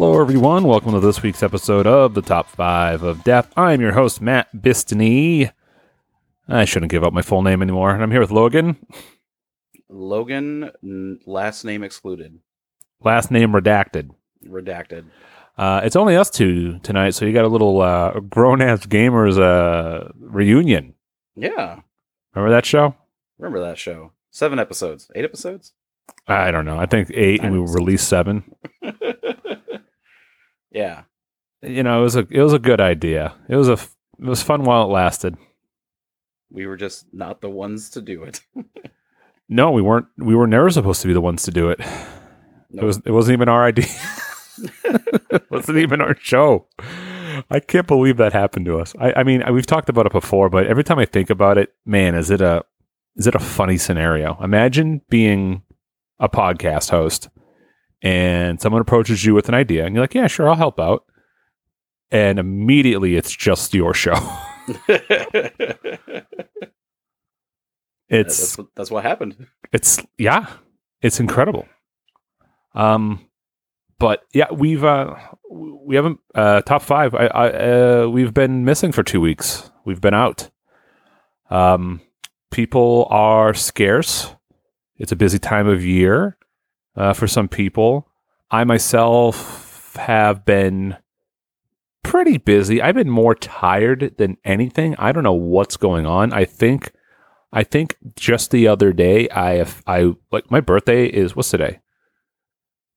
Hello, everyone. Welcome to this week's episode of the Top 5 of Death. I'm your host, Matt Bistany. I shouldn't give up my full name anymore. And I'm here with Logan, Logan, n- last name excluded, last name redacted. redacted. Uh, it's only us two tonight, so you got a little uh, grown ass gamers uh, reunion. Yeah, Remember that show? remember that show? Seven episodes, eight episodes. I don't know. I think eight, and we Nice. released seven. yeah, You know, it was a it was a good idea. It was a it was fun while it lasted. we were just not the ones to do it. No, we weren't. We were never supposed to be the ones to do it. No. It was. It wasn't even our idea. it wasn't even our show. I can't believe that happened to us. I, I mean, we've talked about it before, but every time I think about it, man, is it a is it a funny scenario? Imagine being a podcast host and someone approaches you with an idea, and you're like, "Yeah, sure, I'll help out," and immediately it's just your show. it's that's, what- that's what happened. it's yeah, it's incredible. Um, but yeah, we've uh, we haven't uh, top five. I, I uh, we've been missing for two weeks. We've been out. Um, people are scarce. It's a busy time of year uh, for some people. I myself have been pretty busy. I've been more tired than anything. I don't know what's going on. I think I think just the other day I have I like my birthday is what's today?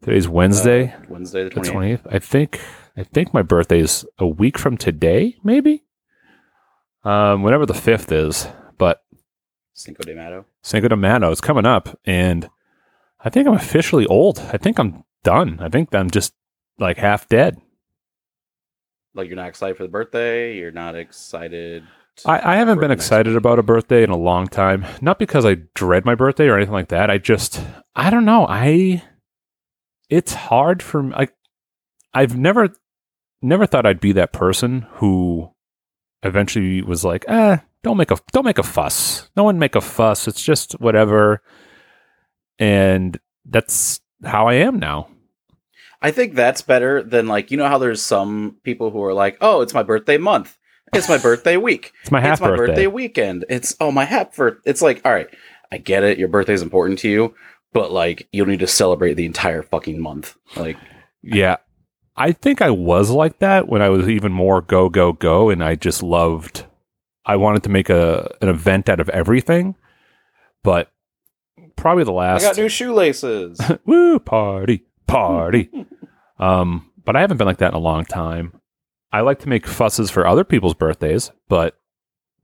Today's Wednesday, Uh, Wednesday the the twentieth. twentieth. I think I think my birthday is a week from today, maybe. Um, whenever the fifth is, but Cinco de Mayo. Cinco de Mayo is coming up, and I think I'm officially old. I think I'm done. I think I'm just like half dead. Like you're not excited for the birthday. You're not excited. I, I haven't been excited week. about a birthday in a long time. Not because I dread my birthday or anything like that. I just, I don't know. I, it's hard for me. Like, I've never, never thought I'd be that person who eventually was like, eh, don't make a, don't make a fuss. No one make a fuss. It's just whatever. And that's how I am now. I think that's better than like you know how there's some people who are like, oh, it's my birthday month. It's my birthday week. It's my half it's my birthday. birthday. weekend. It's oh my half for it's like all right, I get it. Your birthday is important to you, but like you don't need to celebrate the entire fucking month. Like Yeah. I think I was like that when I was even more go go go and I just loved I wanted to make a an event out of everything. But probably the last. I got new shoelaces. woo party party. um but I haven't been like that in a long time. I like to make fusses for other people's birthdays, but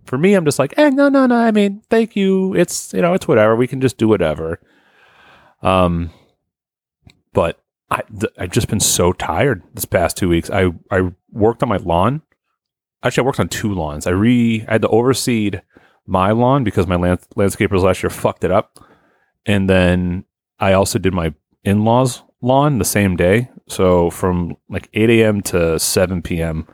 for me I'm just like, "Eh, no no no, I mean, thank you. It's, you know, it's whatever. We can just do whatever." Um but I, th- I've just been so tired this past two weeks. I, I worked on my lawn. Actually, I worked on two lawns. I re I had to overseed my lawn because my land, landscapers last year fucked it up, and then I also did my in laws lawn the same day. So from like eight a.m. to seven p.m.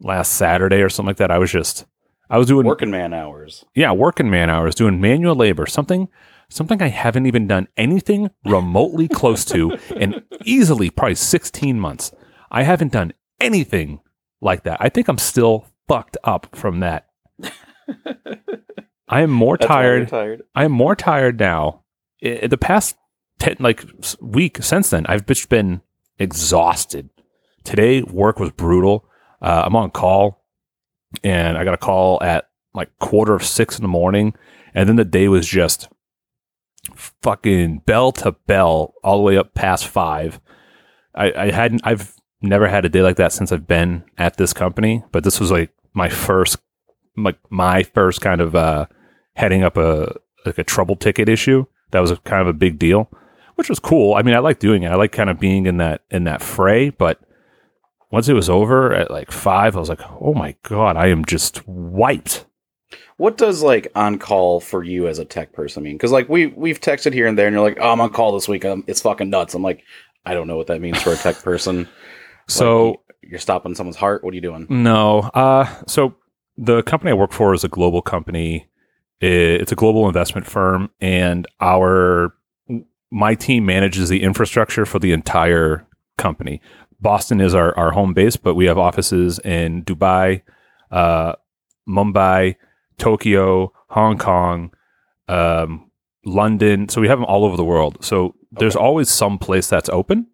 last Saturday or something like that, I was just I was doing Working man hours. yeah, working man hours, doing manual labor, something something I haven't even done anything remotely close to in easily probably 16 months. I haven't done anything like that. I think I'm still fucked up from that. I am more tired. tired. I am more tired now. I- the past ten, like week since then, I've just been exhausted. Today, work was brutal. Uh, I'm on call, and I got a call at like quarter of six in the morning, and then the day was just fucking bell to bell all the way up past five. I, I hadn't. I've never had a day like that since I've been at this company, but this was like my first, like my first kind of uh, heading up a like a trouble ticket issue. That was a kind of a big deal, which was cool. I mean, I like doing it. I like kind of being in that in that fray, but once it was over at like five, I was like, oh my god, I am just wiped. What does like on call for you as a tech person mean? Because like we we've texted here and there, and you're like, "Oh, I'm on call this week. Um, it's fucking nuts." I'm like, I don't know what that means for a tech person. So Like, you're stopping someone's heart. What are you doing? No. Uh, so the company I work for is a global company. It's a global investment firm, and our my team manages the infrastructure for the entire company. Boston is our, our home base, but we have offices in Dubai, uh, Mumbai, Tokyo, Hong Kong, um, London. So we have them all over the world. So there's Okay. always some place that's open.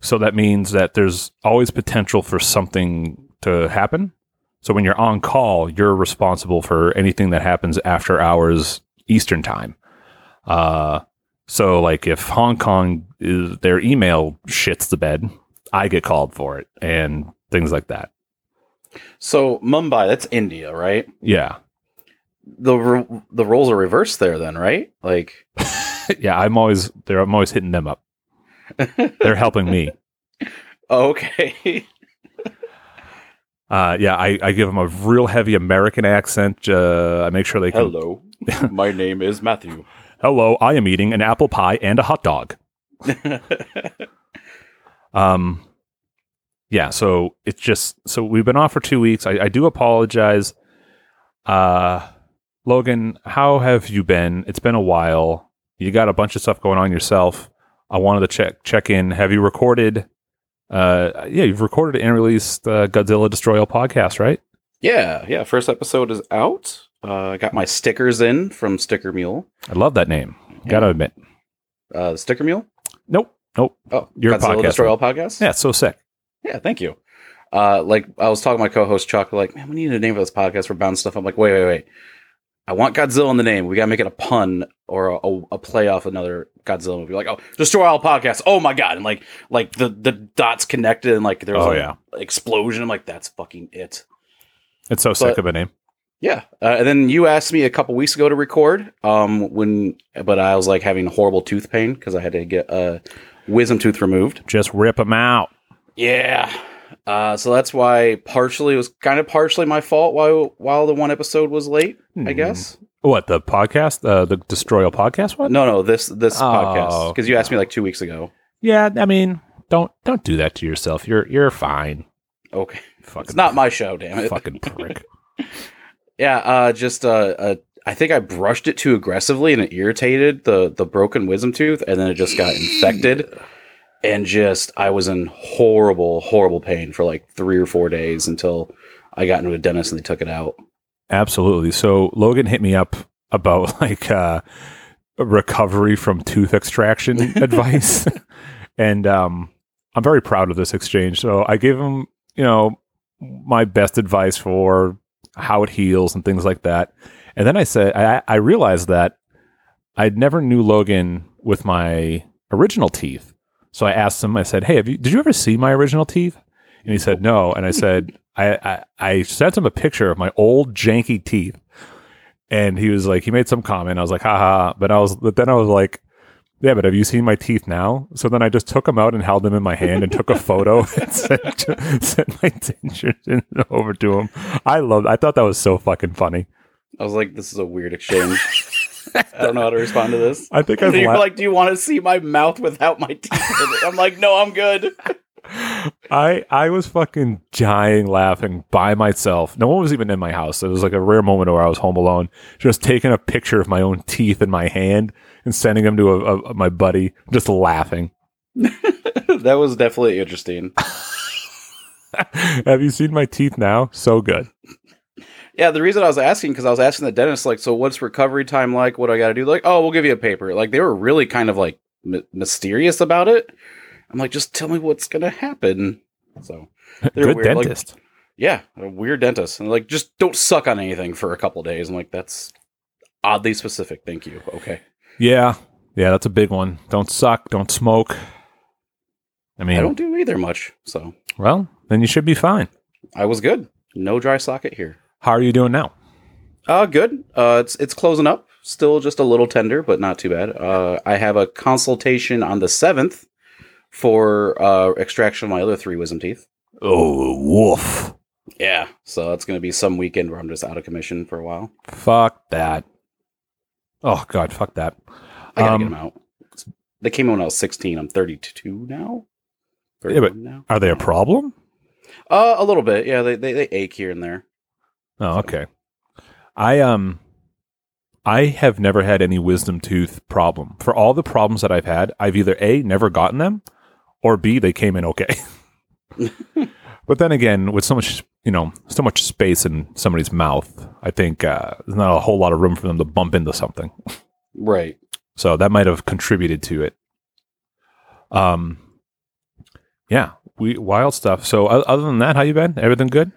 So that means that there's always potential for something to happen. So when you're on call, you're responsible for anything that happens after hours Eastern time. Uh, so like if Hong Kong is their email shits the bed, I get called for it and things like that. So Mumbai, that's India, right? Yeah. The ro- the roles are reversed there, then, right? Like, yeah, I'm always there. I'm always hitting them up. They're helping me. okay, Uh, yeah, I, I give them a real heavy American accent. Uh, I make sure they can. hello, my name is Matthew. Hello, I am eating an apple pie and a hot dog. Um, yeah, so it's just so we've been off for two weeks. I, I do apologize. Uh, Logan, how have you been? It's been a while. You got a bunch of stuff going on yourself. I wanted to check check in. Have you recorded? Uh, yeah, you've recorded and released uh, Godzilla Destroy All podcast, right? yeah, yeah. First episode is out. Uh, I got my stickers in from Sticker Mule. I love that name. Gotta admit. Uh, Sticker Mule. Nope, nope. Oh, Your Godzilla podcast Destroy. All podcast. Yeah, so sick. Yeah, thank you. Uh, like I was talking to my co-host Chuck, like, man, we need a name for this podcast for bound stuff. I'm like, wait, wait, wait. I want Godzilla in the name. We gotta make it a pun or a, a, a play off another Godzilla movie. Like, oh, Destroy All podcasts. Oh my god! And like, like the the dots connected and like there was Oh, yeah. explosion. I'm like, that's fucking it. It's so sick of a name. Yeah. Uh, and then you asked me a couple weeks ago to record. Um, when but I was like having horrible tooth pain because I had to get a wisdom tooth removed. Just rip them out. Yeah. Uh, so that's why partially it was kind of partially my fault while while the one episode was late. I Hmm. guess. What the podcast? Uh, the Destroy All podcast What? No, no, this this Oh, podcast because you asked me like two weeks ago. Yeah, I mean, don't don't do that to yourself. You're you're fine. Okay, Fucking it's not my show, damn it. fucking prick. Yeah, uh, just uh, uh, I think I brushed it too aggressively and it irritated the the broken wisdom tooth, and then it just got infected, and just I was in horrible, horrible pain for like three or four days until I got into a dentist and they took it out. Absolutely. So Logan hit me up about like uh recovery from tooth extraction advice. and um I'm very proud of this exchange. So I gave him, you know, my best advice for how it heals and things like that. And then I said I I realized that I never knew Logan with my original teeth. So I asked him, I said, Hey, have you did you ever see my original teeth? And he said, No. And I said, I, I, I sent him a picture of my old janky teeth. And he was like, he made some comment. I was like, haha. But I was, but then I was like, yeah, but have you seen my teeth now? So then I just took them out and held them in my hand and took a photo and sent, sent my dentures over to him. I loved, I thought that was so fucking funny. I was like, this is a weird exchange. I don't know how to respond to this. I think I've You're la- like, do you want to see my mouth without my teeth? in it? I'm like, no, I'm good. I I was fucking dying laughing by myself. No one was even in my house. It was like a rare moment where I was home alone, just taking a picture of my own teeth in my hand and sending them to a, a, my buddy, just laughing. that was definitely interesting. Have you seen my teeth now? So good. Yeah, the reason I was asking because I was asking the dentist, like, so what's recovery time like? What do I got to do? Like, oh, we'll give you a paper. Like, they were really kind of like m- mysterious about it. I'm like, just tell me what's gonna happen. So, They're good weird, like- dentist. yeah, a weird dentist, and like, just don't suck on anything for a couple days. I'm like, that's oddly specific. Thank you. Okay. yeah, yeah, that's a big one. Don't suck. Don't smoke. I mean, I don't do either much, so well, then you should be fine. I was good. No dry socket here. How are you doing now? Uh, good. Uh, it's it's closing up. Still just a little tender, but not too bad. Uh, I have a consultation on the seventh for uh extraction of my other three wisdom teeth. Oh, woof. Yeah, so that's going to be some weekend where I'm just out of commission for a while. Fuck that. Oh god, fuck that. I gotta Um, get them out. They came in when I was 16. I'm 32 now. Yeah, but- now. Are they a problem? Uh, a little bit. Yeah, they, they they ache here and there. Oh, okay. I um I have never had any wisdom tooth problem. For all the problems that I've had, I've either A never gotten them or B they came in okay. but then again, with so much, you know, so much space in somebody's mouth, I think uh, there's not a whole lot of room for them to bump into something. Right. So that might have contributed to it. Um yeah, we wild stuff. So o- other than that, how you been? Everything good?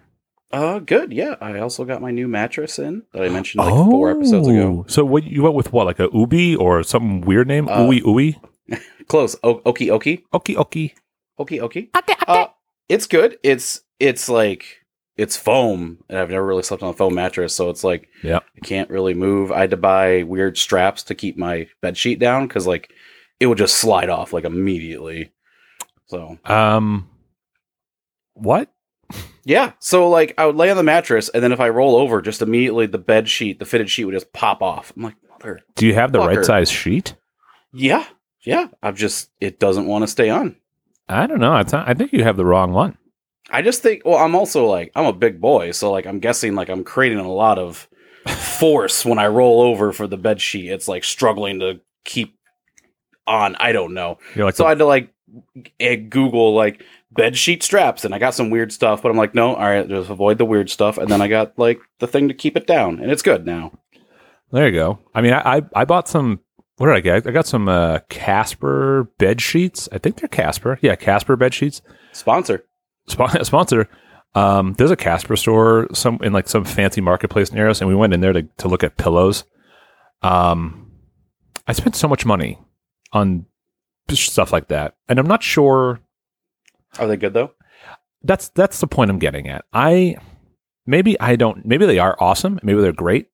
Uh, good. Yeah, I also got my new mattress in that I mentioned like four episodes ago. Oh. So what you went with what, like a ubi or some weird name? Uh, ooey? Close. O- okie okie. Okie okie. Okie okie. Uh, it's good. It's it's like it's foam, and I've never really slept on a foam mattress, so it's like Yep. I can't really move. I had to buy weird straps to keep my bed sheet down because like it would just slide off like immediately. So Um what? yeah, so like I would lay on the mattress, and then if I roll over, just immediately the bed sheet, the fitted sheet would just pop off. I'm like, mother, Do you have the right size sheet? yeah, yeah. I'm just it doesn't want to stay on. I don't know. I think you have the wrong one. I just think, well, I'm also like, I'm a big boy, so like, I'm guessing like I'm creating a lot of force when I roll over for the bed sheet. It's like struggling to keep on. I don't know. You're like So the- I had to like eh, Google like bed sheet straps, and I got some weird stuff, but I'm like, no, all right, just avoid the weird stuff. And then I got like the thing to keep it down, and it's good now. there you go. I mean, I, I I bought some. What did I get? I got some uh, Casper bed sheets. I think they're Casper. Yeah, Casper bed sheets. Sponsor. Sp- sponsor. Um, there's a Casper store some in like some fancy marketplace near us, and we went in there to, to look at pillows. Um, I spent so much money on stuff like that, and I'm not sure Are they good though? that's that's the point I'm getting at. I maybe I don't maybe they are awesome, maybe they're great.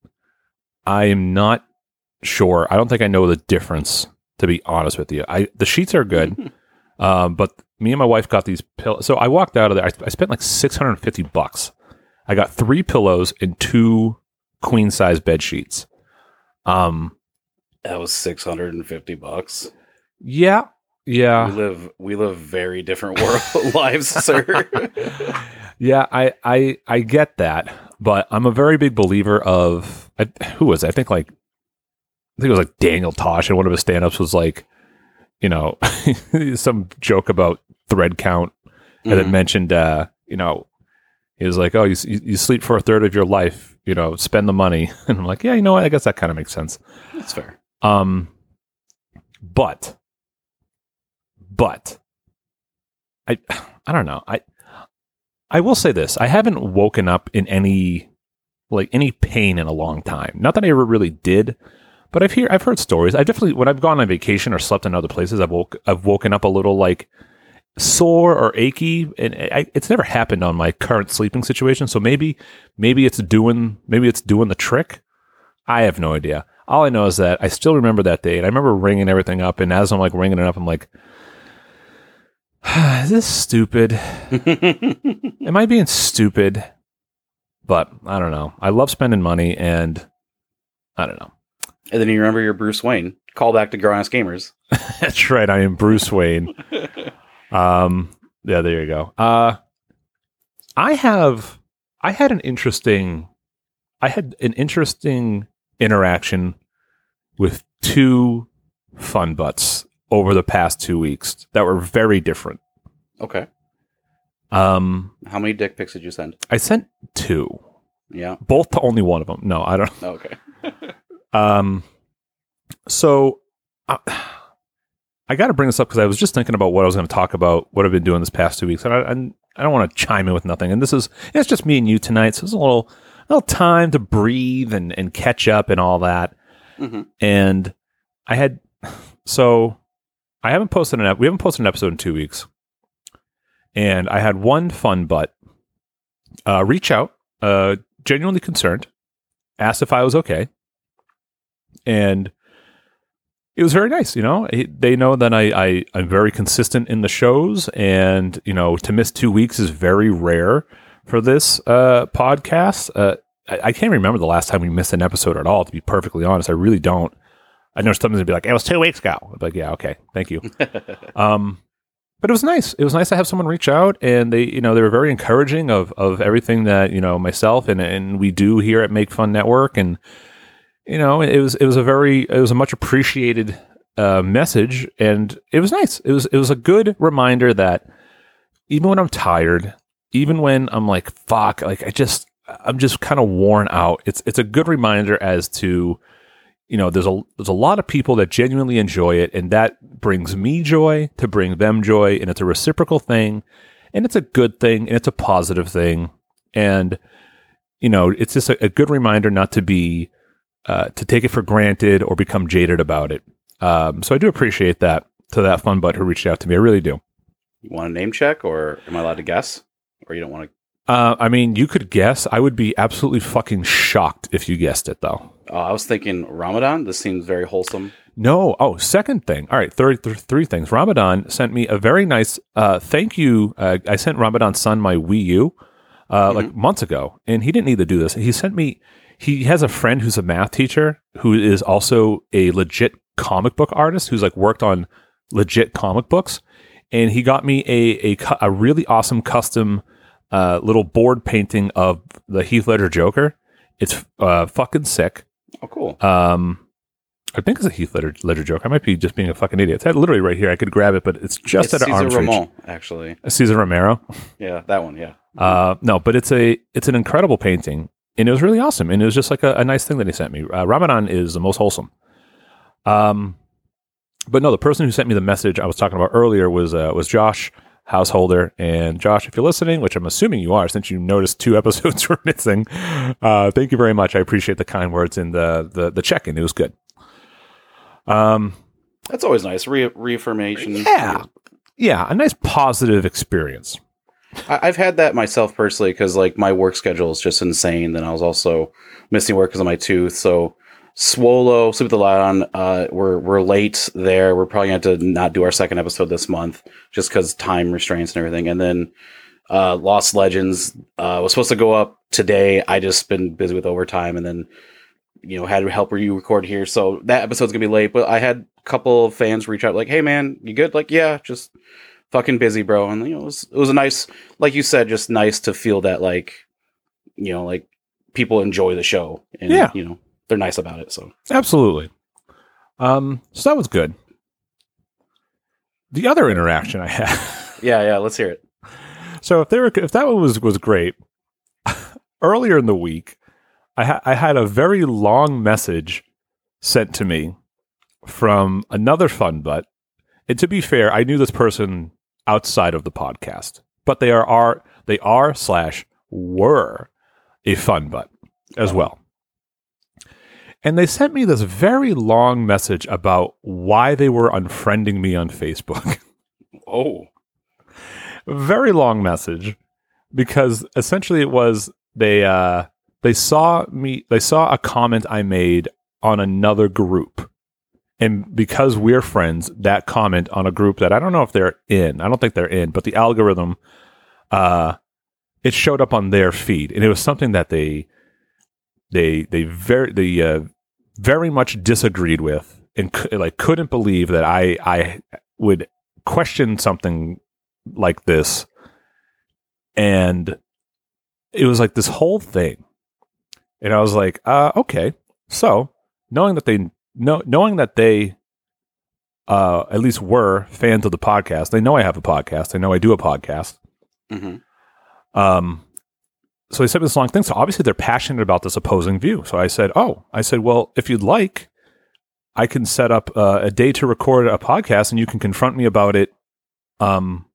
I am not sure. I don't think I know the difference to be honest with you. I the sheets are good. um, but me and my wife got these pillows. So I walked out of there. I, I spent like 650 bucks. I got three pillows and two queen size bed sheets. Um, That was six hundred and fifty bucks. yeah, yeah. We live we live very different world lives, sir. yeah, I, I I get that, but I'm a very big believer of I, who was it? I think like I think it was like Daniel Tosh, and one of his stand-ups was like, you know, some joke about thread count, and it Mhm. mentioned, uh, you know, he was like, oh, you, you you sleep for a third of your life, you know, spend the money, and I'm like, yeah, you know what? I guess that kind of makes sense. That's fair. Um, but, but, I, I don't know. I, I will say this: I haven't woken up in any, like any pain in a long time. Not that I ever really did, but I've hear I've heard stories. I definitely when I've gone on vacation or slept in other places, I've woke I've woken up a little like sore or achy, and I, it's never happened on my current sleeping situation. So maybe maybe it's doing maybe it's doing the trick. I have no idea. All I know is that I still remember that day, and I remember ringing everything up. And as I'm like ringing it up, I'm like, "Is this stupid? Am I being stupid?" But I don't know. I love spending money, and I don't know. And then you remember you're Bruce Wayne. Call back to Grown Gamers. That's right. I am Bruce Wayne. Um, yeah, there you go. Uh, I have, I had an interesting, I had an interesting interaction with two fun butts over the past two weeks that were very different. Okay. Um, How many dick pics did you send? I sent two, Yeah. both to only one of them. No, I don't. Okay. Um, so uh, I got to bring this up because I was just thinking about what I was going to talk about, what I've been doing this past two weeks, and I, and I don't want to chime in with nothing. And this is it's just me and you tonight, so it's a little little time to breathe and and catch up and all that. Mhm. And I had so I haven't posted an we haven't posted an episode in two weeks, and I had one fun butt uh, reach out, uh, genuinely concerned, asked if I was okay and it was very nice. You know, It- they know that I, I I'm very consistent in the shows, and you know, to miss two weeks is very rare for this uh, podcast. Uh, I, I can't remember the last time we missed an episode at all. To be perfectly honest, I really don't. I know something's gonna be like, "It was two weeks ago." I'm like, yeah, okay, thank you. um, but it was nice. It was nice to have someone reach out, and they, you know, they were very encouraging of of everything that you know myself and and we do here at Make Fun Network, and you know, it was it was a very it was a much appreciated uh, message, and it was nice. It was it was a good reminder that even when I'm tired, even when I'm like fuck, like I just I'm just kind of worn out. It's it's a good reminder as to you know there's a there's a lot of people that genuinely enjoy it, and that brings me joy to bring them joy, and it's a reciprocal thing, and it's a good thing, and it's a positive thing, and you know it's just a, a good reminder not to be uh, to take it for granted or become jaded about it. Um, so I do appreciate that to that fun butt who reached out to me. I really do. You want a name check, or am I allowed to guess, or you don't want to? Uh, I mean, you could guess. I would be absolutely fucking shocked if you guessed it, though. Oh, I was thinking Ramadan. This seems very wholesome. No. Oh, second thing. All right, third, th- three things. Ramadan sent me a very nice uh, thank you. Uh, I sent Ramadan's son my Wii U uh, like months ago, and he didn't need to do this. He sent me. He has a friend who's a math teacher who is also a legit comic book artist who's like worked on legit comic books, and he got me a a, a really awesome custom uh, little board painting of the Heath Ledger Joker. It's uh, fucking sick. Oh, cool. Um, I think it's a Heath Ledger, Ledger joke. I might be just being a fucking idiot. It's literally right here. I could grab it, but it's just it's at an Cesar arm's reach. Ramon, actually. Cesar Romero. Yeah, that one. Yeah. Uh, no, but it's a it's an incredible painting, and it was really awesome. And it was just like a, a nice thing that he sent me. Uh, Ramadan is the most wholesome. Um, but no, the person who sent me the message I was talking about earlier was uh, was Josh Householder. And Josh, if you're listening, which I'm assuming you are, since you noticed two episodes were missing, uh, thank you very much. I appreciate the kind words and the the, the check in. It was good. Um, That's always nice. Re- reaffirmation. Yeah. yeah, a nice positive experience. I- I've had that myself personally because like my work schedule is just insane. Then I was also missing work because of my tooth. So Swolo, Sleep with the Light on, uh, we're we're late there. We're probably going have to not do our second episode this month just because time restraints and everything. And then uh, Lost Legends uh, was supposed to go up today. I just been busy with overtime and then you know had to help you record here. So that episode's gonna be late. But I had a couple of fans reach out like, "Hey man, you good?" Like, yeah, just fucking busy, bro. And you know, it was it was a nice, like you said, just nice to feel that like, you know, like people enjoy the show and Yeah. you know they're nice about it. So Absolutely. Um, so that was good. The other interaction I had. yeah, yeah, let's hear it. So if there were, if that one was was great, earlier in the week, I ha- I had a very long message sent to me from another fun butt. And to be fair, I knew this person outside of the podcast, but they are are they are slash were a fun butt as well. And they sent me this very long message about why they were unfriending me on Facebook. Oh, very long message because essentially it was they uh they saw me they saw a comment I made on another group. And because we're friends, that comment on a group that I don't know if they're in, I don't think they're in, but the algorithm uh it showed up on their feed. And it was something that they they they very they uh, very much disagreed with and cou- like couldn't believe that I I would question something like this. And it was like this whole thing. And i was like uh okay. So knowing that they know knowing that they uh at least were fans of the podcast they know i have a podcast they know i do a podcast. Hmm um so they sent me this long thing so obviously they're passionate about this opposing view. So i said oh i said well if you'd like i can set up uh, a day to record a podcast and you can confront me about it um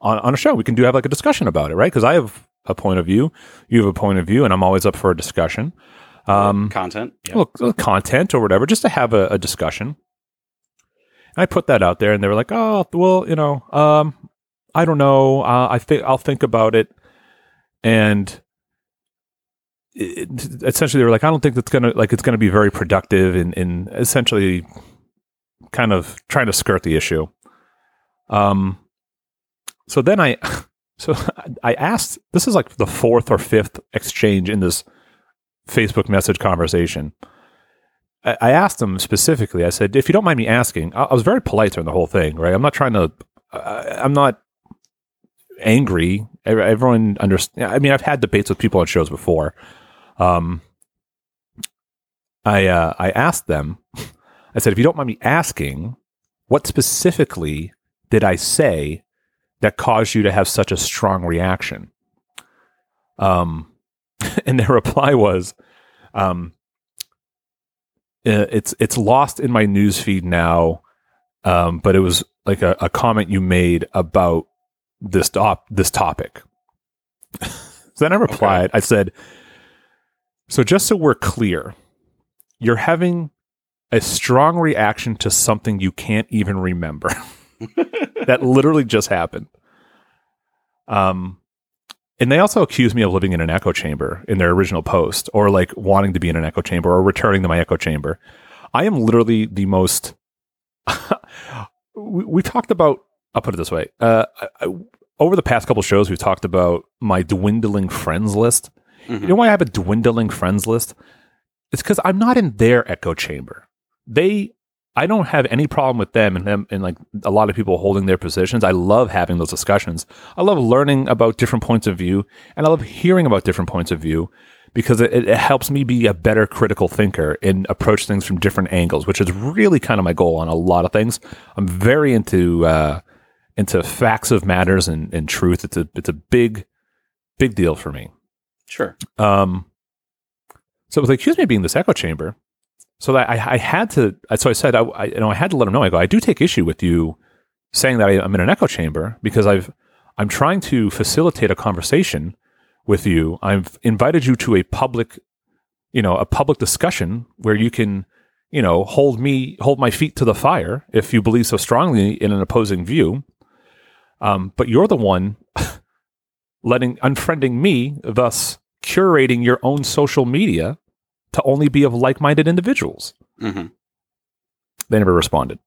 on, on a show. We can do have like a discussion about it right? Because i have a point of view you have a point of view and i'm always up for a discussion um content. Yeah. well, content or whatever, just to have a, a discussion. And I put that out there, and they were like, "Oh, well, you know, um, I don't know. Uh, I think I'll think about it." And it, essentially, they were like, "I don't think that's gonna like it's gonna be very productive." And, and essentially, kind of trying to skirt the issue. Um, so then I, so I asked. This is like the fourth or fifth exchange in this Facebook message conversation. I, I asked them specifically. I said, "If you don't mind me asking," I, I was very polite during the whole thing. Right? I'm not trying to. I, I'm not angry. Everyone understands. I mean, I've had debates with people on shows before. Um, I uh, I asked them. I said, if you don't mind me asking, what specifically did I say that caused you to have such a strong reaction? Um, and their reply was, um, uh, it's it's lost in my news feed now, um, but it was like a, a comment you made about this top this topic. so then I replied, I said, so just so we're clear, you're having a strong reaction to something you can't even remember. that literally just happened. Um, and they also accused me of living in an echo chamber in their original post, or like wanting to be in an echo chamber, or returning to my echo chamber. I am literally the most. we, we talked about. I'll put it this way. Uh, I, I, over the past couple shows, we've talked about my dwindling friends list. You know why I have a dwindling friends list? It's because I'm not in their echo chamber. They, I don't have any problem with them and them and like a lot of people holding their positions. I love having those discussions. I love learning about different points of view, and I love hearing about different points of view because it, it helps me be a better critical thinker and approach things from different angles, which is really kind of my goal on a lot of things. I'm very into uh, into facts of matters and, and truth. It's a it's a big big deal for me. Sure. Um, so they accused me of being this echo chamber. So I, I had to, so I said, I, I, you know, I had to let him know. I go, I do take issue with you saying that I, I'm in an echo chamber because I've, I'm trying to facilitate a conversation with you. I've invited you to a public, you know, a public discussion where you can, you know, hold me, hold my feet to the fire if you believe so strongly in an opposing view. Um, but you're the one letting unfriending me, thus curating your own social media to only be of like-minded individuals. hmm They never responded.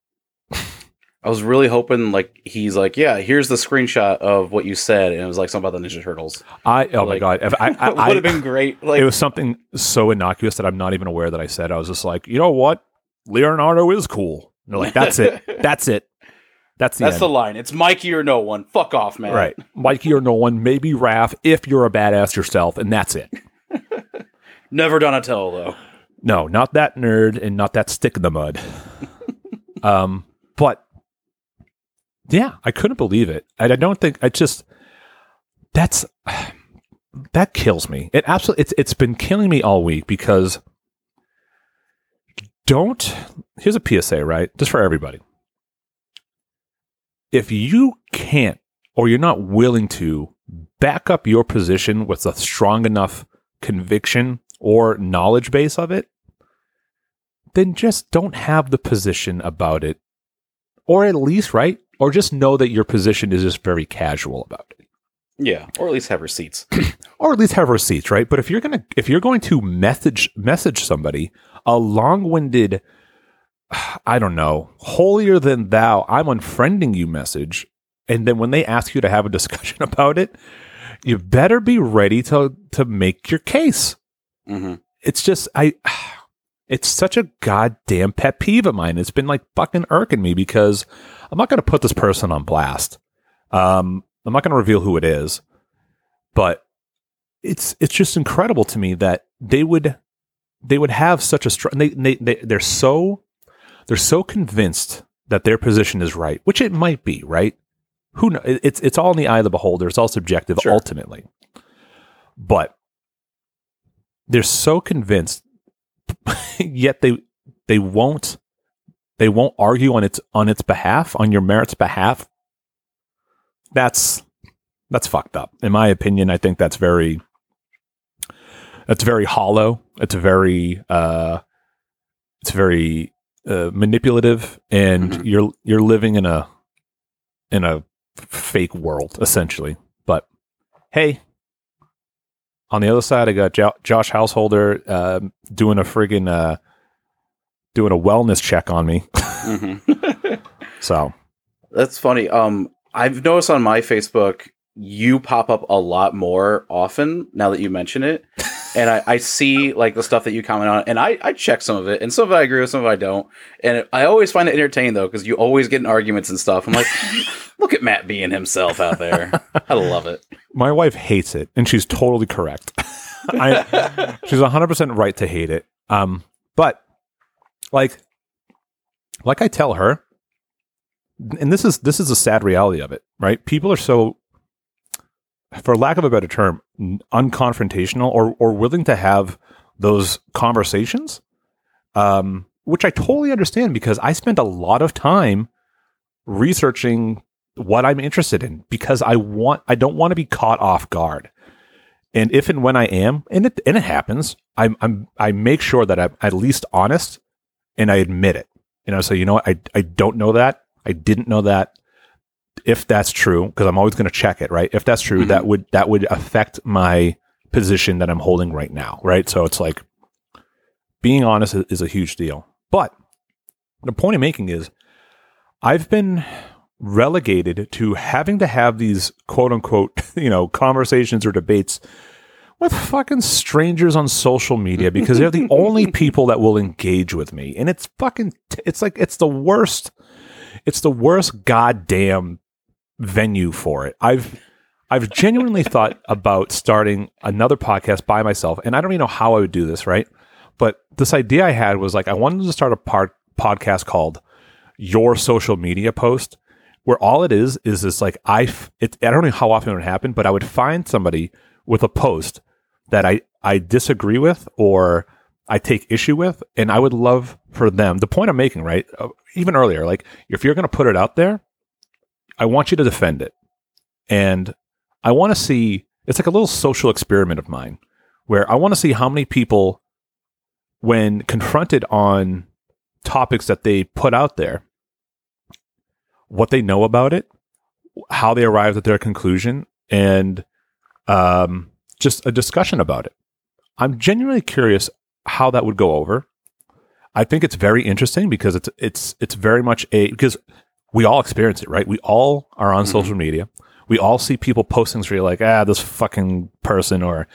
I was really hoping like he's like, yeah, here's the screenshot of what you said, and it was like something about the Ninja Turtles. I oh my god, if I, I, would have been great. Like it was something so innocuous that I'm not even aware that I said. I was just like, you know what, Leonardo is cool. And they're like, that's it, that's it, that's the that's end. the line. It's Mikey or no one. Fuck off, man. right, Mikey or no one, maybe Raph if you're a badass yourself, and that's it. Never Donatello though. No, not that nerd and not that stick in the mud. um, but yeah, I couldn't believe it. And I don't think I just that's that kills me. It absolutely it's it's been killing me all week because don't here's a PSA, right? Just for everybody. If you can't or you're not willing to back up your position with a strong enough conviction or knowledge base of it, then just don't have the position about it. Or at least, right? Or just know that your position is just very casual about it. Yeah, or at least have receipts. Or at least have receipts, right? But if you're gonna if you're going to message message somebody a long-winded I don't know, holier than thou, I'm unfriending you message, and then when they ask you to have a discussion about it, you better be ready to to make your case. Hmm it's just I it's such a goddamn pet peeve of mine. It's been like fucking irking me because I'm not going to put this person on blast. Um, I'm not going to reveal who it is, but it's it's just incredible to me that they would they would have such a strong they, they they they're so they're so convinced that their position is right, which it might be, right? Who knows? It's it's all in the eye of the beholder. It's all subjective Sure. ultimately, but they're so convinced yet they they won't they won't argue on its on its behalf on your merits behalf. That's that's fucked up. In my opinion i think that's very that's very hollow. It's very uh it's very uh, manipulative and Mhm. you're you're living in a in a fake world essentially. But hey on the other side, I got jo- Josh Householder um, doing a friggin' uh, doing a wellness check on me. Mhm. So That's funny. Um, I've noticed on my Facebook, you pop up a lot more often now that you mention it. And I, I see like the stuff that you comment on, and I, I check some of it, and some of it I agree with, some of it I don't. And I always find it entertaining though, because you always get in arguments and stuff. I'm like, look at Matt being himself out there. I love it. my wife hates it, and she's totally correct. I, she's 100% right to hate it. Um, but like, like I tell her, and this is this is a sad reality of it, right? People are so, for lack of a better term, unconfrontational or or willing to have those conversations, um, which I totally understand because I spend a lot of time researching what I'm interested in because I want I don't want to be caught off guard. And if and when I am, and it and it happens, I'm I'm I make sure that I'm at least honest and I admit it. And I say, you know what, I I don't know that. I didn't know that. If that's true, because I'm always going to check it, right? If that's true, Mhm. that would that would affect my position that I'm holding right now, right? So it's like being honest is, is a huge deal. But the point I'm making is I've been relegated to having to have these quote unquote, you know, conversations or debates with fucking strangers on social media because they're the only people that will engage with me. And it's fucking, it's like, it's the worst, it's the worst goddamn venue for it. I've, I've genuinely thought about starting another podcast by myself, and I don't even know how I would do this, right? But this idea I had was like I wanted to start a part podcast called Your Social Media Post, where all it is is this like I f- it, I don't know how often it would happen, but I would find somebody with a post that I I disagree with or I take issue with, and I would love for them. The point I'm making, right? uh, Even earlier, like if you're going to put it out there, I want you to defend it, and I want to see. It's like a little social experiment of mine, where I want to see how many people, when confronted on topics that they put out there, what they know about it, how they arrived at their conclusion, and um, just a discussion about it. I'm genuinely curious how that would go over. I think it's very interesting because it's it's it's very much a because we all experience it, right? We all are on Mhm. social media. We all see people posting things where you're like, ah, this fucking person, or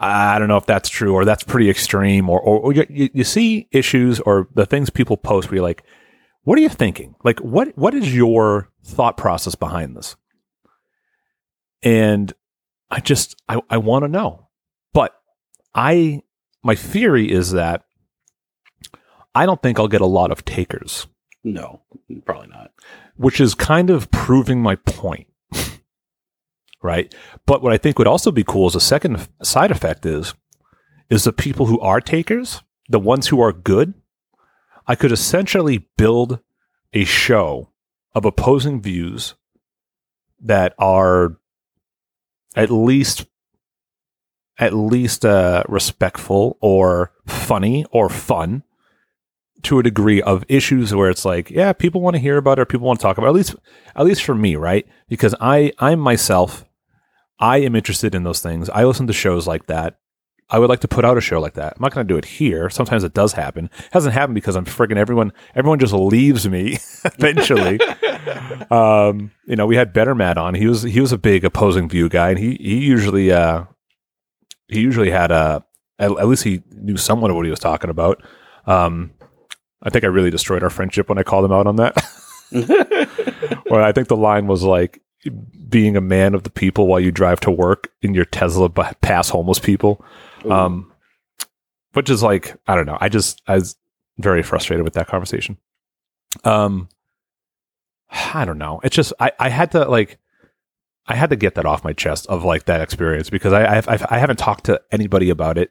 I don't know if that's true, or that's pretty extreme, or or, or you you see issues or the things people post where you're like, what are you thinking? Like, what what is your thought process behind this? And I just I, I want to know. But I my theory is that I don't think I'll get a lot of takers, No, probably not. which is kind of proving my point. right? But what I think would also be cool is a second side effect is is the people who are takers, the ones who are good, I could essentially build a show of opposing views that are at least at least uh, respectful or funny or fun to a degree of issues where it's like, yeah, people want to hear about it or people want to talk about it. At least, at least for me, right? Because I, I'm myself, I am interested in those things. I listen to shows like that. I would like to put out a show like that. I'm not going to do it here. Sometimes it does happen. It hasn't happened because I'm friggin' everyone. Everyone just leaves me eventually. um, you know, we had Better Matt on. He was he was a big opposing view guy, and he he usually uh he usually had a at, at least he knew somewhat of what he was talking about. Um, I think I really destroyed our friendship when I called him out on that. Where I think the line was like being a man of the people while you drive to work in your Tesla b- pass homeless people. Um, which is like I don't know. I just I was very frustrated with that conversation. Um, I don't know. It's just I I had to like I had to get that off my chest of like that experience because I I've, I've, I haven't talked to anybody about it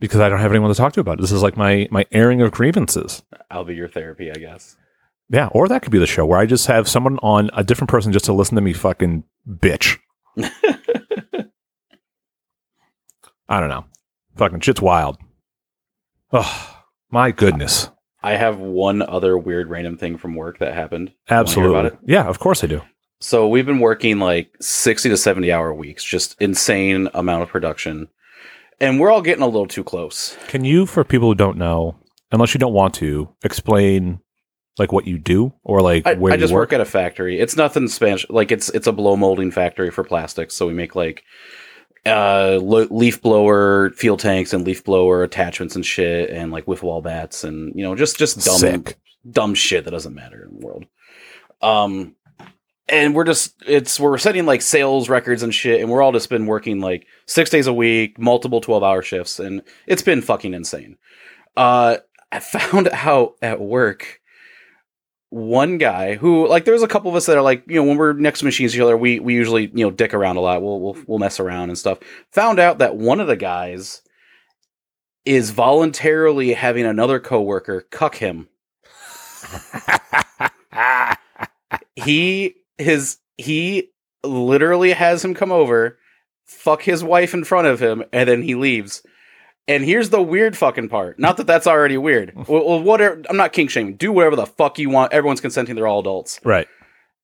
because I don't have anyone to talk to about it. This is like my my airing of grievances. I'll be your therapy, I guess. Yeah, or that could be the show where I just have someone on a different person just to listen to me fucking bitch. I don't know. Fucking shit's wild. Oh, my goodness. I have one other weird random thing from work that happened. Absolutely. about it? Yeah, of course I do. So we've been working like 60 to 70 hour weeks, just insane amount of production. And we're all getting a little too close. Can you, for people who don't know, unless you don't want to, explain like what you do or like I, where I just work? work? at a factory. It's nothing Spanish. Like it's it's a blow molding factory for plastics. So we make like uh lo- leaf blower fuel tanks and leaf blower attachments and shit and like wiffle ball bats and you know just just dumb Sick. dumb shit that doesn't matter in the world. Um and we're just it's we're setting like sales records and shit and we're all just been working like 6 days a week, multiple 12-hour shifts and it's been fucking insane. Uh I found out at work one guy who like there's a couple of us that are like you know when we're next to machines together we we usually you know dick around a lot. We'll we'll, we'll mess around and stuff. Found out that one of the guys is voluntarily having another coworker cuck him. He his he literally has him come over fuck his wife in front of him and then he leaves and here's the weird fucking part. Not that that's already weird. Well, well, whatever. I'm not king shaming. Do whatever the fuck you want. Everyone's consenting. They're all adults. right.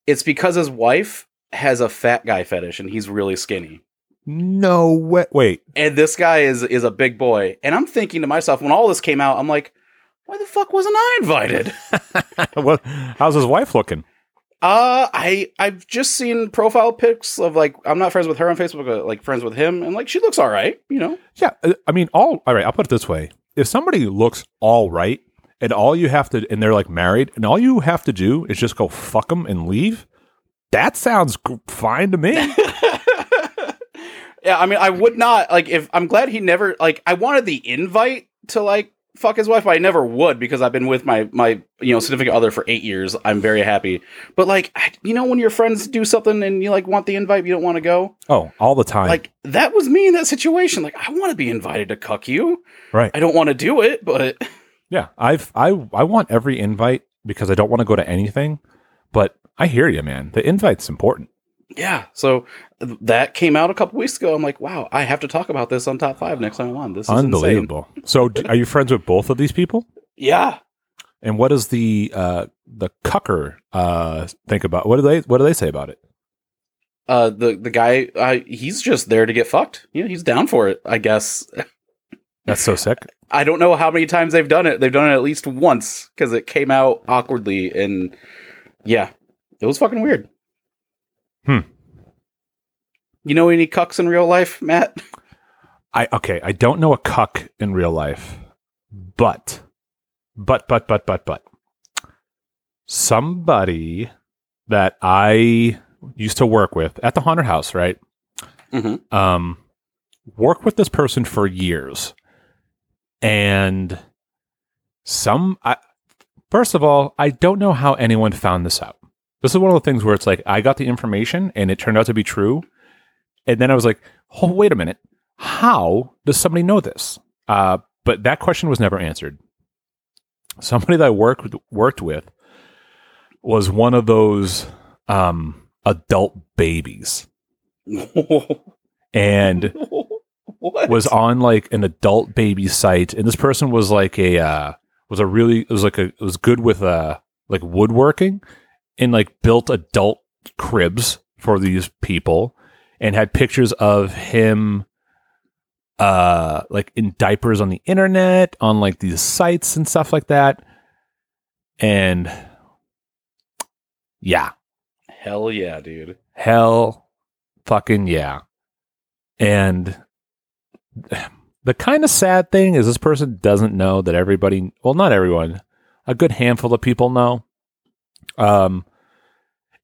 It's because his wife has a fat guy fetish and he's really skinny. No way. Wait. And this guy is is a big boy. And I'm thinking to myself when all this came out, I'm like, why the fuck wasn't I invited? what? How's his wife looking? Uh, I I've just seen profile pics of like I'm not friends with her on Facebook, but like friends with him, and like she looks all right, you know. Yeah. uh, I mean, all. All right. I'll put it this way: if somebody looks all right, and all you have to, and they're like married, and all you have to do is just go fuck them and leave, that sounds fine to me. yeah, I mean, I would not like if I'm glad he never like I wanted the invite to like fuck his wife, but I never would because I've been with my my you know significant other for eight years. I'm very happy, but like I, you know when your friends do something and you like want the invite, you don't want to go. oh, all the time. Like that was me in that situation. Like I want to be invited to cuck you. right. I don't want to do it, but Yeah, I've I I want every invite because I don't want to go to anything. But I hear you, man. The invite's important. Yeah. So that came out a couple weeks ago. I'm like, wow, I have to talk about this on top five next time I'm on. This is. Unbelievable. So, d- are you friends with both of these people? Yeah. And what does the uh the cucker uh think about? What do they what do they say about it? uh the the guy uh, he's just there to get fucked yeah he's down for it i guess That's so sick. i don't know how many times they've done it they've done it at least once because it came out awkwardly and yeah it was fucking weird Hmm. you know any cucks in real life matt I okay, I don't know a cuck in real life, but but but but but but somebody that I used to work with at the haunted house, right? Mhm. Um, worked with this person for years, and some. I, first of all, I don't know how anyone found this out. This is one of the things where it's like I got the information and it turned out to be true, and then I was like, "Oh, wait a minute." how does somebody know this? Uh, but that question was never answered. Somebody that I worked worked with was one of those um, adult babies, and what was on like an adult baby site. And this person was like a uh, was a really it was like a it was good with uh like woodworking and like built adult cribs for these people and had pictures of him uh like in diapers on the internet on like these sites and stuff like that. And yeah. Hell yeah dude. Hell fucking yeah. And the kind of sad thing is this person doesn't know that everybody well not everyone a good handful of people know um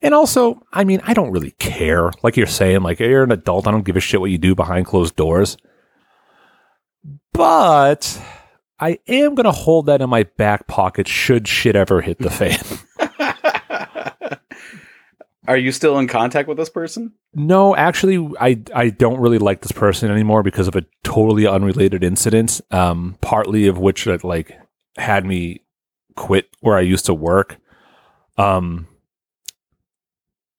and also i mean i don't really care like you're saying like you're an adult i don't give a shit what you do behind closed doors but i am going to hold that in my back pocket should shit ever hit the fan are you still in contact with this person No, actually, I I don't really like this person anymore because of a totally unrelated incident. Um, partly of which that like had me quit where I used to work. Um,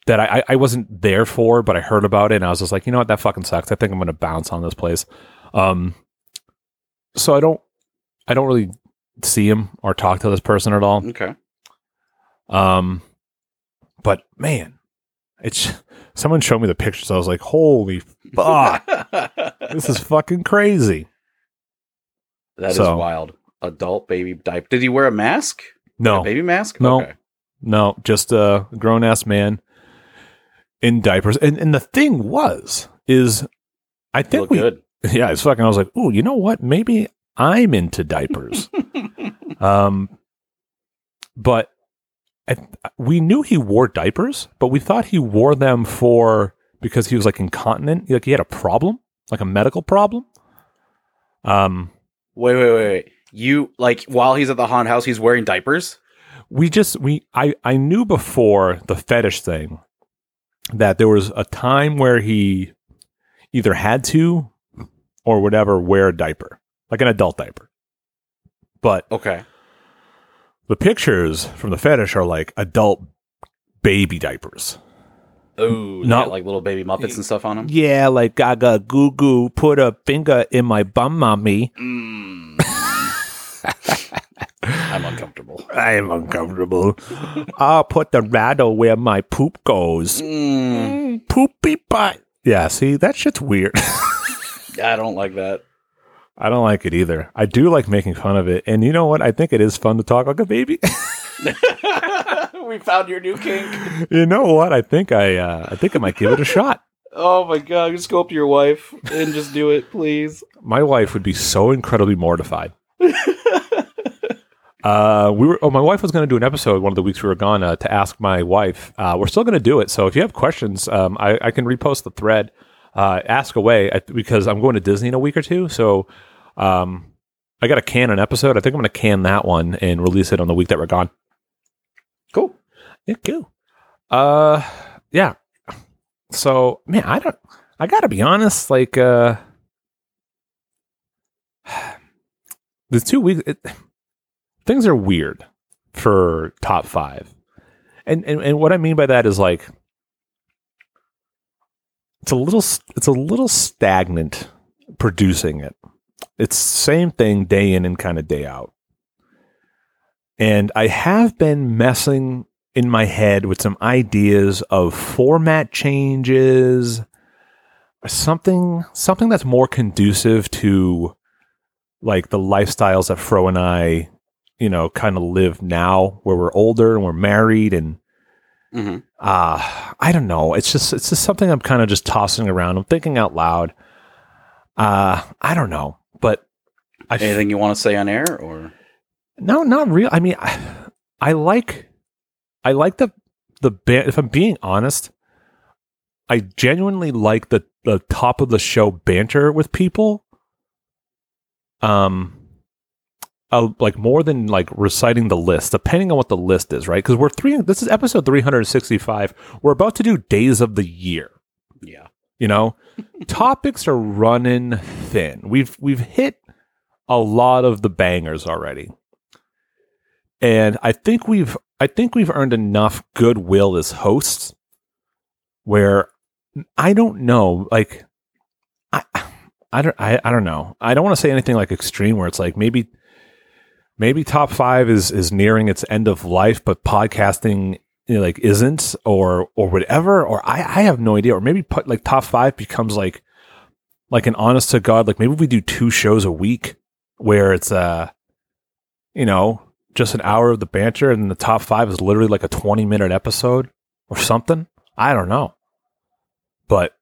that I I wasn't there for, but I heard about it and I was just like, you know what, that fucking sucks. I think I'm gonna bounce on this place. Um, so I don't I don't really see him or talk to this person at all. okay Um, but man, it's someone showed me the pictures. I was like, holy fuck, this is fucking crazy. That is So- wild. Adult baby diaper. Did he wear a mask? No, A baby mask? No. Okay. No, just a grown ass man in diapers. And and the thing was, is I think we, good. yeah, it's fucking. I was like, oh, you know what? Maybe I'm into diapers. um, but I, we knew he wore diapers, but we thought he wore them for because he was like incontinent, like he had a problem, like a medical problem. Um, Wait, wait, wait, wait. You like while he's at the haunted house, he's wearing diapers? We just we I I knew before the fetish thing that there was a time where he either had to or whatever wear a diaper, like an adult diaper. But Okay. the pictures from the fetish are like adult baby diapers. Oh, Not- like little baby muppets and stuff on them. Yeah, like Gaga Goo Goo put a finger in my bum, mommy. Mm. I'm uncomfortable. I am uncomfortable. I'll put the rattle where my poop goes. Mm. Poopy butt. Yeah, see, that shit's weird. I don't like that. I don't like it either. I do like making fun of it. And you know what? I think it is fun to talk like a baby. we found your new kink. you know what? I think I uh, I think I might give it a shot. Oh my god! Just go up to your wife and just do it, please. My wife would be so incredibly mortified. Uh, we were. Oh, my wife was going to do an episode one of the weeks we were gone uh, to ask my wife. Uh, we're still going to do it. So if you have questions, um, I, I can repost the thread. Uh, ask away I, because I'm going to Disney in a week or two. So, um, I got to can an episode. I think I'm going to can that one and release it on the week that we're gone. Cool. Yeah, cool. Uh, yeah. So, man, I don't. I got to be honest. Like, uh, the two weeks. It, things are weird for top five. And, and and what I mean by that is like it's a little it's a little stagnant producing it. It's same thing day in and kind of day out. And I have been messing in my head with some ideas of format changes, something something that's more conducive to like the lifestyles that Fro and I you know, kind of live now where we're older and we're married and hmm uh I don't know. It's just it's just something I'm kind of just tossing around. I'm thinking out loud. Uh I don't know. But I f- Anything you want to say on air, or no, not real. I mean, I, I like, I like the the ba- If I'm being honest, I genuinely like the the top of the show banter with people. Um, uh, like more than like reciting the list, depending on what the list is, right? Because we're three. This is episode 365. We're about to do days of the year. yeah, You know, topics are running thin. We've we've hit a lot of the bangers already. And I think we've I think we've earned enough goodwill as hosts where I don't know, like I I don't I, I don't know. I don't want to say anything like extreme where it's like maybe maybe top 5 is is nearing its end of life but podcasting you know, like isn't or or whatever or I I have no idea. Or maybe put like top 5 becomes like like an honest to god like maybe we do two shows a week where it's uh you know just an hour of the banter and the top 5 is literally like a 20 minute episode or something. I don't know. But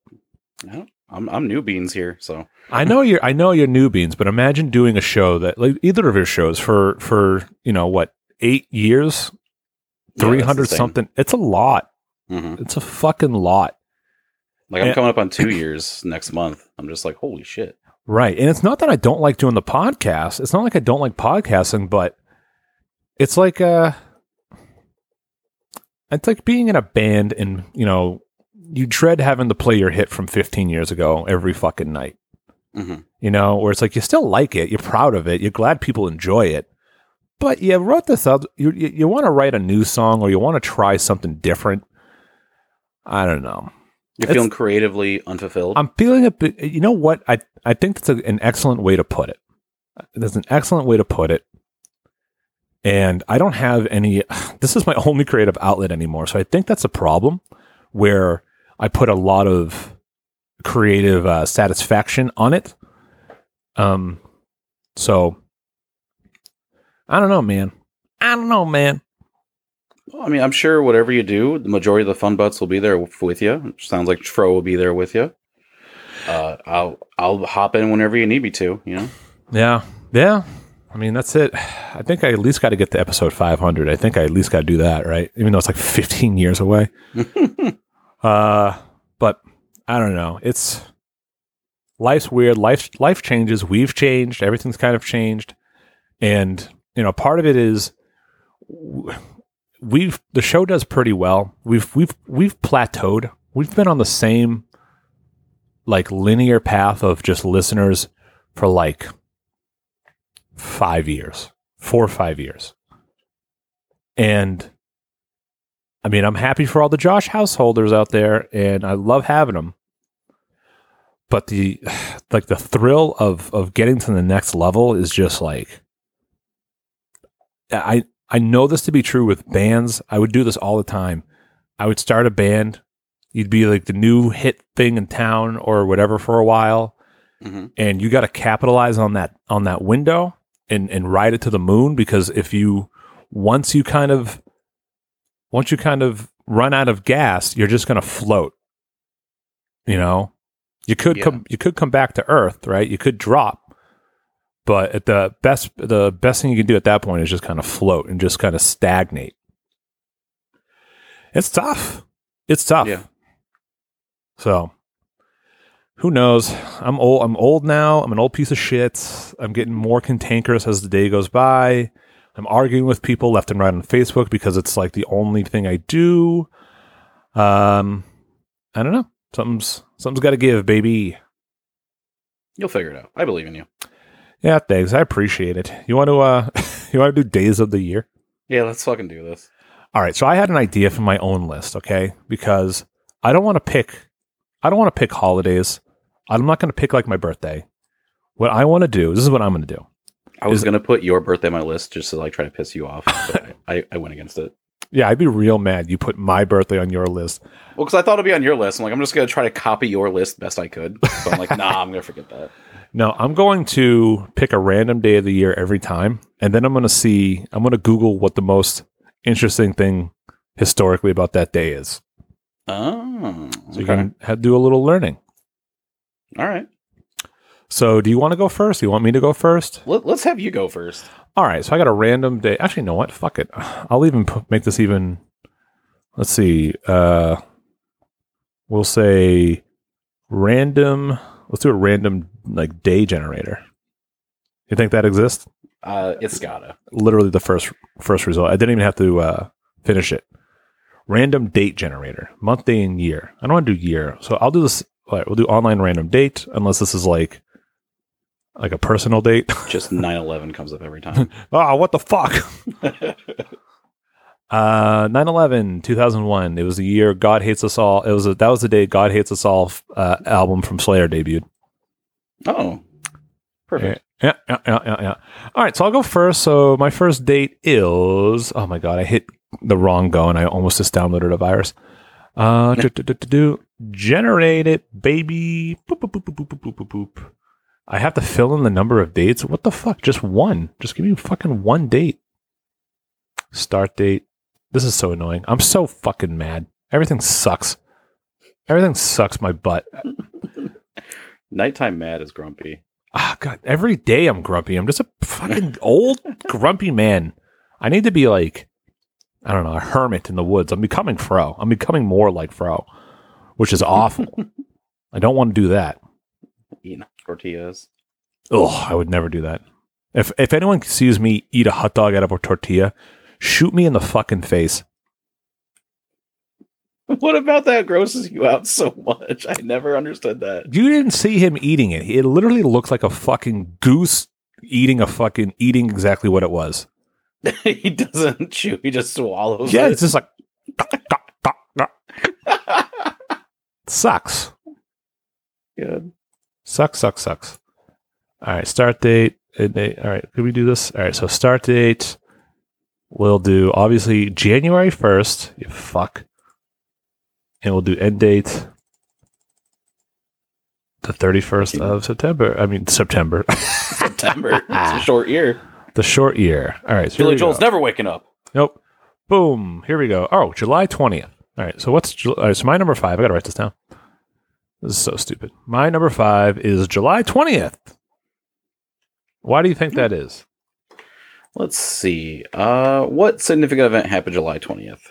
don't- I'm I'm new beans here, so I know you're I know you're new beans, but imagine doing a show that like either of your shows for for you know what eight years, Yeah, three hundred same. something. It's a lot. hmm It's a fucking lot, like I'm Yeah. coming up on two years next month. I'm just like, holy shit. right? And it's not that I don't like doing the podcast. It's not like I don't like podcasting, but it's like uh, it's like being in a band and you know you dread having to play your hit from fifteen years ago every fucking night. Hmm you know, where it's like you still like it, you're proud of it, you're glad people enjoy it, but you wrote this out. You you, you want to write a new song or you want to try something different. I don't know. You're It's- feeling creatively unfulfilled. I'm feeling a bit. You know what? I I think that's a, an excellent way to put it. That's an excellent way to put it. And I don't have any. This is my only creative outlet anymore, so I think that's a problem. Where I put a lot of creative uh, satisfaction on it. Um, so I don't know, man. I don't know, man. Well, I mean, I'm sure whatever you do, the majority of the fun butts will be there with you. Sounds like Fro will be there with you. Uh, I'll I'll hop in whenever you need me to. You know. Yeah, yeah. I mean, that's it. I think I at least got to get to episode 500. I think I at least got to do that, right? Even though it's like 15 years away. uh, but I don't know. It's life's weird. Life life changes. We've changed. Everything's kind of changed, and you know, part of it is we've the show does pretty well. We've we've we've plateaued. We've been on the same like linear path of just listeners for like five years, four or five years. And I mean, I'm happy for all the Josh householders out there, and I love having them. But the like the thrill of of getting to the next level is just like I I know this to be true with bands. I would do this all the time. I would start a band. You'd be like the new hit thing in town or whatever for a while hmm and you got to capitalize on that on that window and and ride it to the moon because if you once you kind of once you kind of run out of gas you're just going to float you know you could Yeah. come you could come back to earth right you could drop but at the best the best thing you can do at that point is just kind of float and just kind of stagnate it's tough it's tough Yeah. so who knows? I'm old. I'm old now. I'm an old piece of shit. I'm getting more cantankerous as the day goes by. I'm arguing with people left and right on Facebook because it's like the only thing I do. Um, I don't know. Something's something's got to give, baby. You'll figure it out. I believe in you. Yeah, thanks. I appreciate it. You want to uh, you want to do days of the year? Yeah, let's fucking do this. All right. So I had an idea for my own list. Okay, because I don't want to pick. I don't want to pick holidays. I'm not going to pick like my birthday. What I want to do. This is what I'm going to do. I was gonna put your birthday on my list just to like try to piss you off, but I, I went against it. Yeah, I'd be real mad. You put my birthday on your list. Well, because I thought it'd be on your list. I'm like, I'm just gonna try to copy your list best I could. But I'm like, nah, I'm gonna forget that. No, I'm going to pick a random day of the year every time, and then I'm going to see. I'm to Google what the most interesting thing historically about that day is, Oh, so you can ha- do a little learning. All right. So, do you want to go first? Do you want me to go first? Let, let's have you go first. All right. So I got a random day. Actually, you know what? Fuck it. I'll even pu- make this even. Let's see. Uh, we'll say random. Let's do a random like day generator. You think that exists? Uh, it's gotta. literally the first first result. I didn't even have to uh, finish it. Random date generator, month, day, and year. I don't want to do year, so I'll do this. All right, we'll do online random date, unless this is like like a personal date. Just 9/11 comes up every time. oh, what the fuck? uh 9/11 2001. It was the year God Hates Us All. It was a, that was the day God Hates Us All uh, album from Slayer debuted. Oh. Perfect. Yeah, yeah, yeah, yeah, yeah. All right, so I'll go first. So my first date is oh my god, I hit the wrong go and I almost just downloaded a virus. Uh, do, do. generate it, baby. Boop, boop, boop, boop, boop, boop, boop, boop. I have to fill in the number of dates. What the fuck? Just one. Just give me fucking one date. Start date. This is so annoying. I'm so fucking mad. Everything sucks. Everything sucks my butt. Nighttime mad is grumpy. Ah, God, every day I'm grumpy. I'm just a fucking old grumpy man. I need to be like, I don't know, a hermit in the woods. I'm becoming Fro. I'm becoming more like Fro, which is awful. I don't want to do that. Eating tortillas. Oh, I would never do that. If if anyone sees me eat a hot dog out of a tortilla, shoot me in the fucking face. What about that grosses you out so much? I never understood that. You didn't see him eating it. It literally looks like a fucking goose eating a fucking eating exactly what it was. he doesn't chew. He just swallows. Yeah, it. it's just like sucks. good. Sucks, sucks, sucks. All right, start date. Eh, eh, all right, could we do this? All right, so start date. We'll do obviously January 1st. You fuck. And we'll do end date the 31st of September. I mean, September. September. it's a short year. the short year. All right. So Billy Joel's go. never waking up. Nope. Boom. Here we go. Oh, July 20th. All right. So what's Ju- all right, so my number five? I got to write this down. This is so stupid. My number five is July 20th. Why do you think that is? Let's see. Uh, what significant event happened July 20th?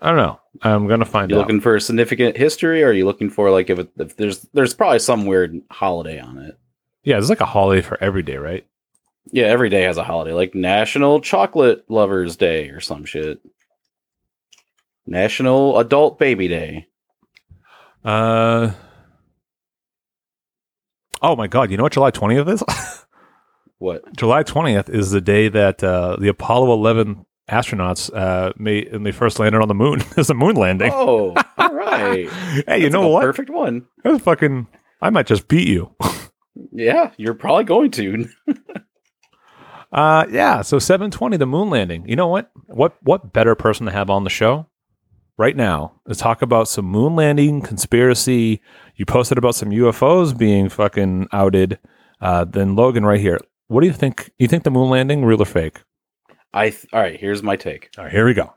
I don't know. I'm going to find You out. looking for a significant history, or are you looking for like if, it, if there's there's probably some weird holiday on it? yeah, it's like a holiday for every day, right? Yeah, every day has a holiday, like National Chocolate Lovers Day or some shit. National Adult Baby Day. Uh. Oh my God! You know what July 20th is? What? July 20th is the day that uh, the Apollo 11 astronauts uh, made and they first landed on the moon. It's a moon landing. Oh, all right. hey, you know what? Perfect one. That was fucking. I might just beat you. Yeah, you're probably going to. Uh, yeah. So 720, the moon landing. You know what? What what better person to have on the show right now to talk about some moon landing conspiracy? You posted about some UFOs being fucking outed. Uh, than Logan right here. What do you think? You think the moon landing real or fake? I th- all right. Here's my take. All right, here we go.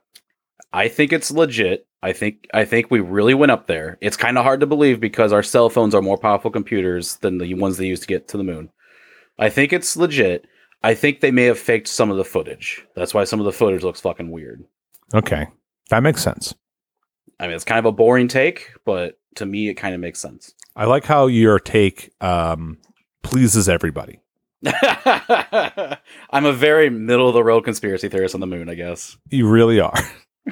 I think it's legit. I think I think we really went up there. It's kind of hard to believe because our cell phones are more powerful computers than the ones they used to get to the moon. I think it's legit. I think they may have faked some of the footage. That's why some of the footage looks fucking weird. Okay, that makes sense. I mean, it's kind of a boring take, but to me, it kind of makes sense. I like how your take um, pleases everybody. I'm a very middle of the road conspiracy theorist on the moon, I guess. You really are.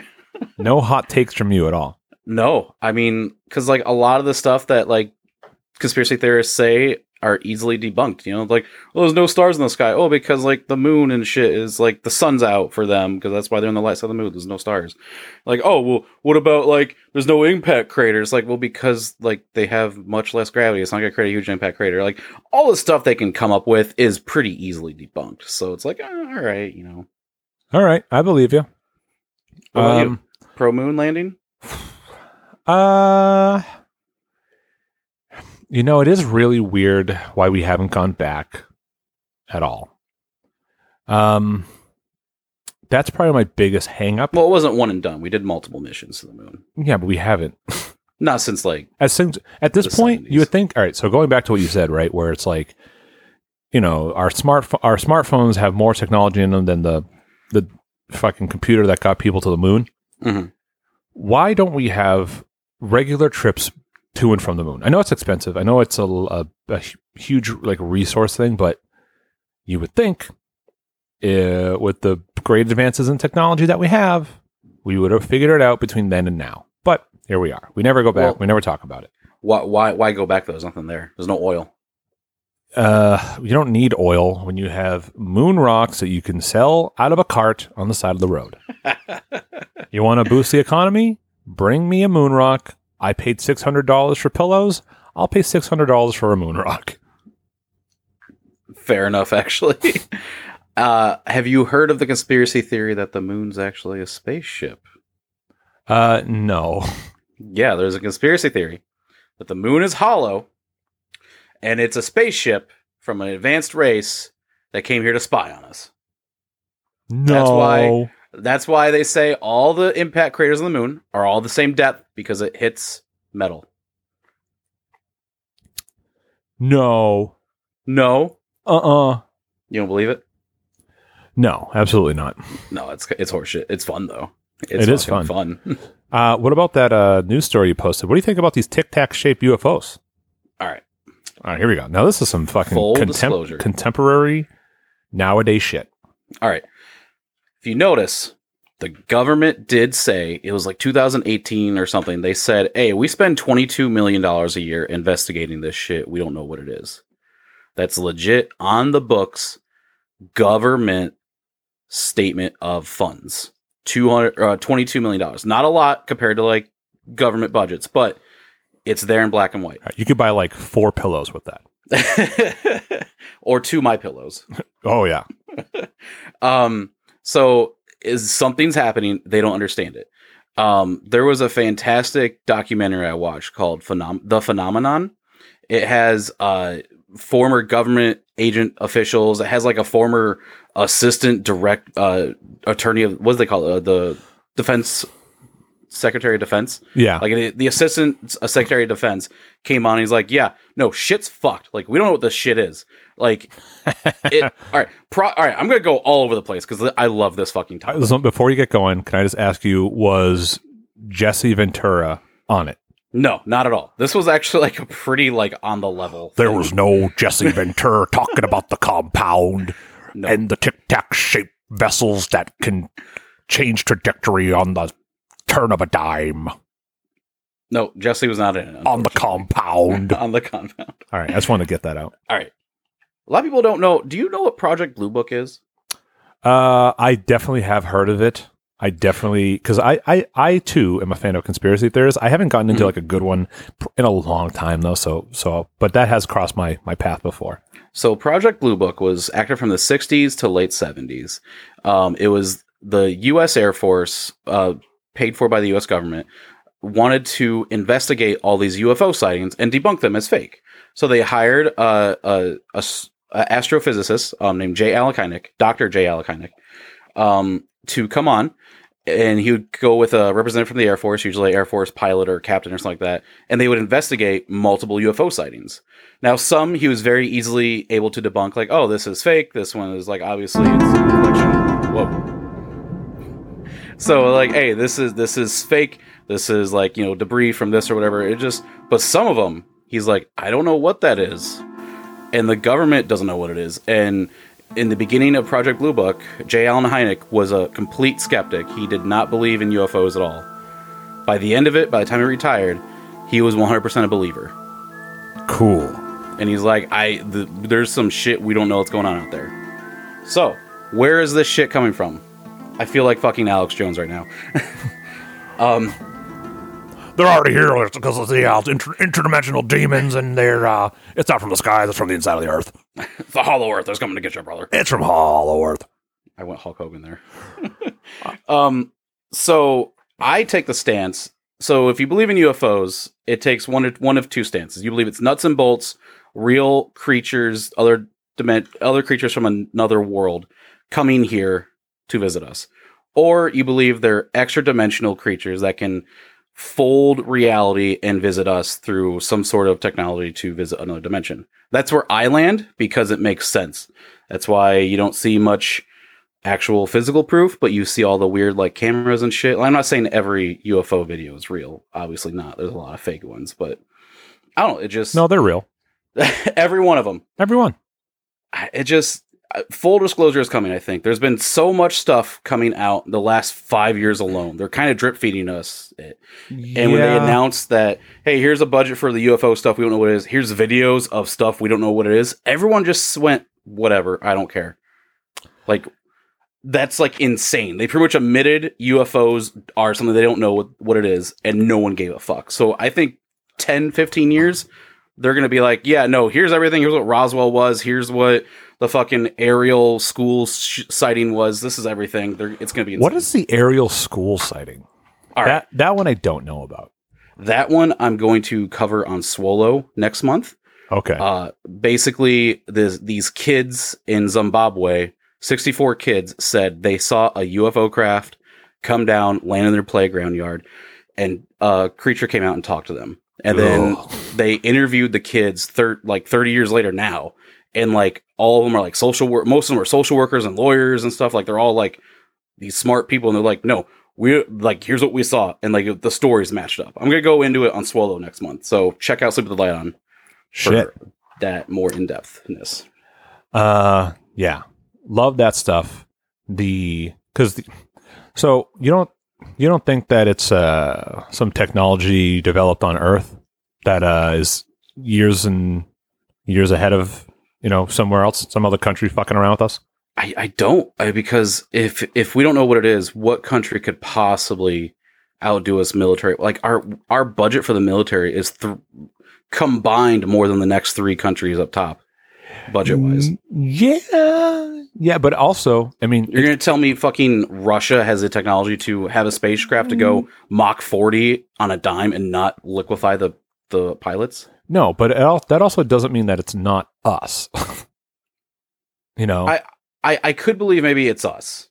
no hot takes from you at all. No, I mean, because like a lot of the stuff that like conspiracy theorists say are easily debunked. You know, like, well, there's no stars in the sky. Oh, because like the moon and shit is like the sun's out for them because that's why they're in the light side of the moon. There's no stars. Like, oh, well, what about like there's no impact craters? Like, well, because like they have much less gravity, it's not gonna create a huge impact crater. Like, all the stuff they can come up with is pretty easily debunked. So it's like, ah, all right, you know, All right, I believe you. About you? Um, pro moon landing. Uh, you know, it is really weird why we haven't gone back at all. Um, that's probably my biggest hangup. Well, it wasn't one and done. We did multiple missions to the moon. yeah, but we haven't. Not since like As things at this point, 70s. you would think. All right, so going back to what you said, right, where it's like, you know, our smart our smartphones have more technology in them than the the fucking computer that got people to the moon. Mhm. Why don't we have regular trips to and from the moon? I know it's expensive. I know it's a, a, a huge like resource thing, but you would think uh, with the great advances in technology that we have, we would have figured it out between then and now. But here we are. We never go back. Well- we never talk about it. why why why go back though? There's nothing there. There's no oil. Uh, you don't need oil when you have moon rocks that you can sell out of a cart on the side of the road. you want to boost the economy? Bring me a moon rock. I paid six hundred dollars for pillows. I'll pay six hundred dollars for a moon rock. Fair enough, actually. uh, have you heard of the conspiracy theory that the moon's actually a spaceship? Uh, no. Yeah, there's a conspiracy theory that the moon is hollow and it's a spaceship from an advanced race that came here to spy on us. No. why- That's why they say all the impact craters on the moon are all the same depth because it hits metal. No. No, Uh. uh you don't believe it? No. Absolutely not. No, it's it's horseshit. It's fun though. It's It is fucking fun. Uh, what about that uh, news story you posted? What do you think about these tic tac shaped UFOs? all right. All right, here we go. Now this is some fucking contem- disclosure. contemporary nowadays shit. All right. If you notice, the government did say it was like 2018 or something. They said, "Hey, we spend 22 million dollars a year investigating this shit. We don't know what it is." That's legit on the books. Government statement of funds. 200 uh, 22 million dollars. Not a lot compared to like government budgets, but it's there in black and white. You could buy like four pillows with that. or two my pillows. Oh yeah. Um, so is something's happening, they don't understand it. Um, there was a fantastic documentary I watched called Phenom- The Phenomenon. It has uh former government agent officials. It has like a former assistant direct uh, attorney of what do they call it? Uh, the defense secretary of defense. Yeah. Like the- the assistant uh, secretary of defense came on. And he's like, "Yeah, no, shit's fucked. Like we don't know what this shit is. Like, it, all right, pro, all right. I'm gonna go all over the place because I love this fucking topic. listen, Before you get going, can I just ask you, was Jesse Ventura on it? No, not at all. This was actually like a pretty like on the level. There thing. was no Jesse Ventura talking about the compound No. and the tic tac shaped vessels that can change trajectory on the turn of a dime no. Jesse was not in it on the compound. on the compound. All right, I just wanted to get that out. All right. A lot of people don't know. Do you know what Project Blue Book is? Uh, I definitely have heard of it. I definitely because I, I I too am a fan of conspiracy theories. I haven't gotten into Mhm. like a good one in a long time though. So so, but that has crossed my my path before. So Project Blue Book was active from the 60s to late 70s. Um, it was the U.S. Air Force, uh, paid for by the U.S. government, wanted to investigate all these UFO sightings and debunk them as fake. So they hired uh, a, a a astrophysicist um, named J. Allen Hynek, Dr. J. Allen Hynek, um, to come on. And he would go with a representative from the Air Force, usually Air Force pilot or captain or something like that, and they would investigate multiple UFO sightings. Now, some he was very easily able to debunk, like, oh, this is fake. This one is like obviously it's. Whoa. So like, hey, this is this is fake. This is like you know debris from this or whatever. It just, but some of them, he's like, I don't know what that is, and the government doesn't know what it is. And in the beginning of Project Blue Book, J. Allen Hynek was a complete skeptic. He did not believe in UFOs at all. By the end of it, by the time he retired, he was 100% a believer Cool. and he's like, "I th- there's some shit we don't know what's going on out there." So, where is this shit coming from? I feel like fucking Alex Jones right now. um, They're already here because of the uh, inter- interdimensional demons, and they're uh, it's not from the sky; it's from the inside of the earth. the Hollow Earth is coming to get your brother. It's from Hollow Earth. I went Hulk Hogan there. um, so I take the stance. So if you believe in UFOs, it takes one of, one of two stances. You believe it's nuts and bolts, real creatures, other dimen- other creatures from another world coming here to visit us, or you believe they're extra dimensional creatures that can fold reality and visit us through some sort of technology to visit another dimension. That's where I land because it makes sense. That's why you don't see much actual physical proof, but you see all the weird like cameras and shit. I'm not saying every UFO video is real. Obviously not. There's a lot of fake ones, but I don't know. It just No, they're real. every one of them. Every one. It just Uh, full disclosure is coming. I think there's been so much stuff coming out the last five years alone. They're kind of drip feeding us it. And when they announced that, hey, here's a budget for the UFO stuff, we don't know what it is. Here's videos of stuff we don't know what it is. Everyone just went, whatever, I don't care. Like, that's like insane. They pretty much admitted UFOs are something they don't know what, what it is, and no one gave a fuck. So I think 10, 15 years, they're going to be like, yeah, no, here's everything. Here's what Roswell was. Here's what the fucking Ariel School sh- sighting was. This is everything. They're, it's going to be insane. What is the Ariel School sighting? All right. That that one I don't know about. That one I'm going to cover on Swallow next month. Okay. Uh, basically, this, these kids in Zimbabwe, 64 kids, said they saw a UFO craft come down, land in their playground yard, and a creature came out and talked to them. And then Ugh. they interviewed the kids thir- like 30 years later now. And like all of them are like social work. Most of them are social workers and lawyers and stuff. Like they're all like these smart people. And they're like, no, we like, here's what we saw. And like the stories matched up. I'm going to go into it on Swallow next month. So check out Sleep with the Light on Shit. that more in depthness. Uh, yeah, love that stuff. The because so you don't you don't think that it's uh some technology developed on Earth that uh is years and years ahead of you know somewhere else, some other country fucking around with us. I, I don't I, because if if we don't know what it is, what country could possibly outdo us military? Like our our budget for the military is th- combined more than the next three countries up top, budget wise. Mm, Yeah, yeah, but also, I mean, You're gonna tell me fucking Russia has the technology to have a spacecraft to go Mach 40 on a dime and not liquefy the the pilots? No, but it al- that also doesn't mean that it's not us. you know, I- I, I could believe maybe it's us,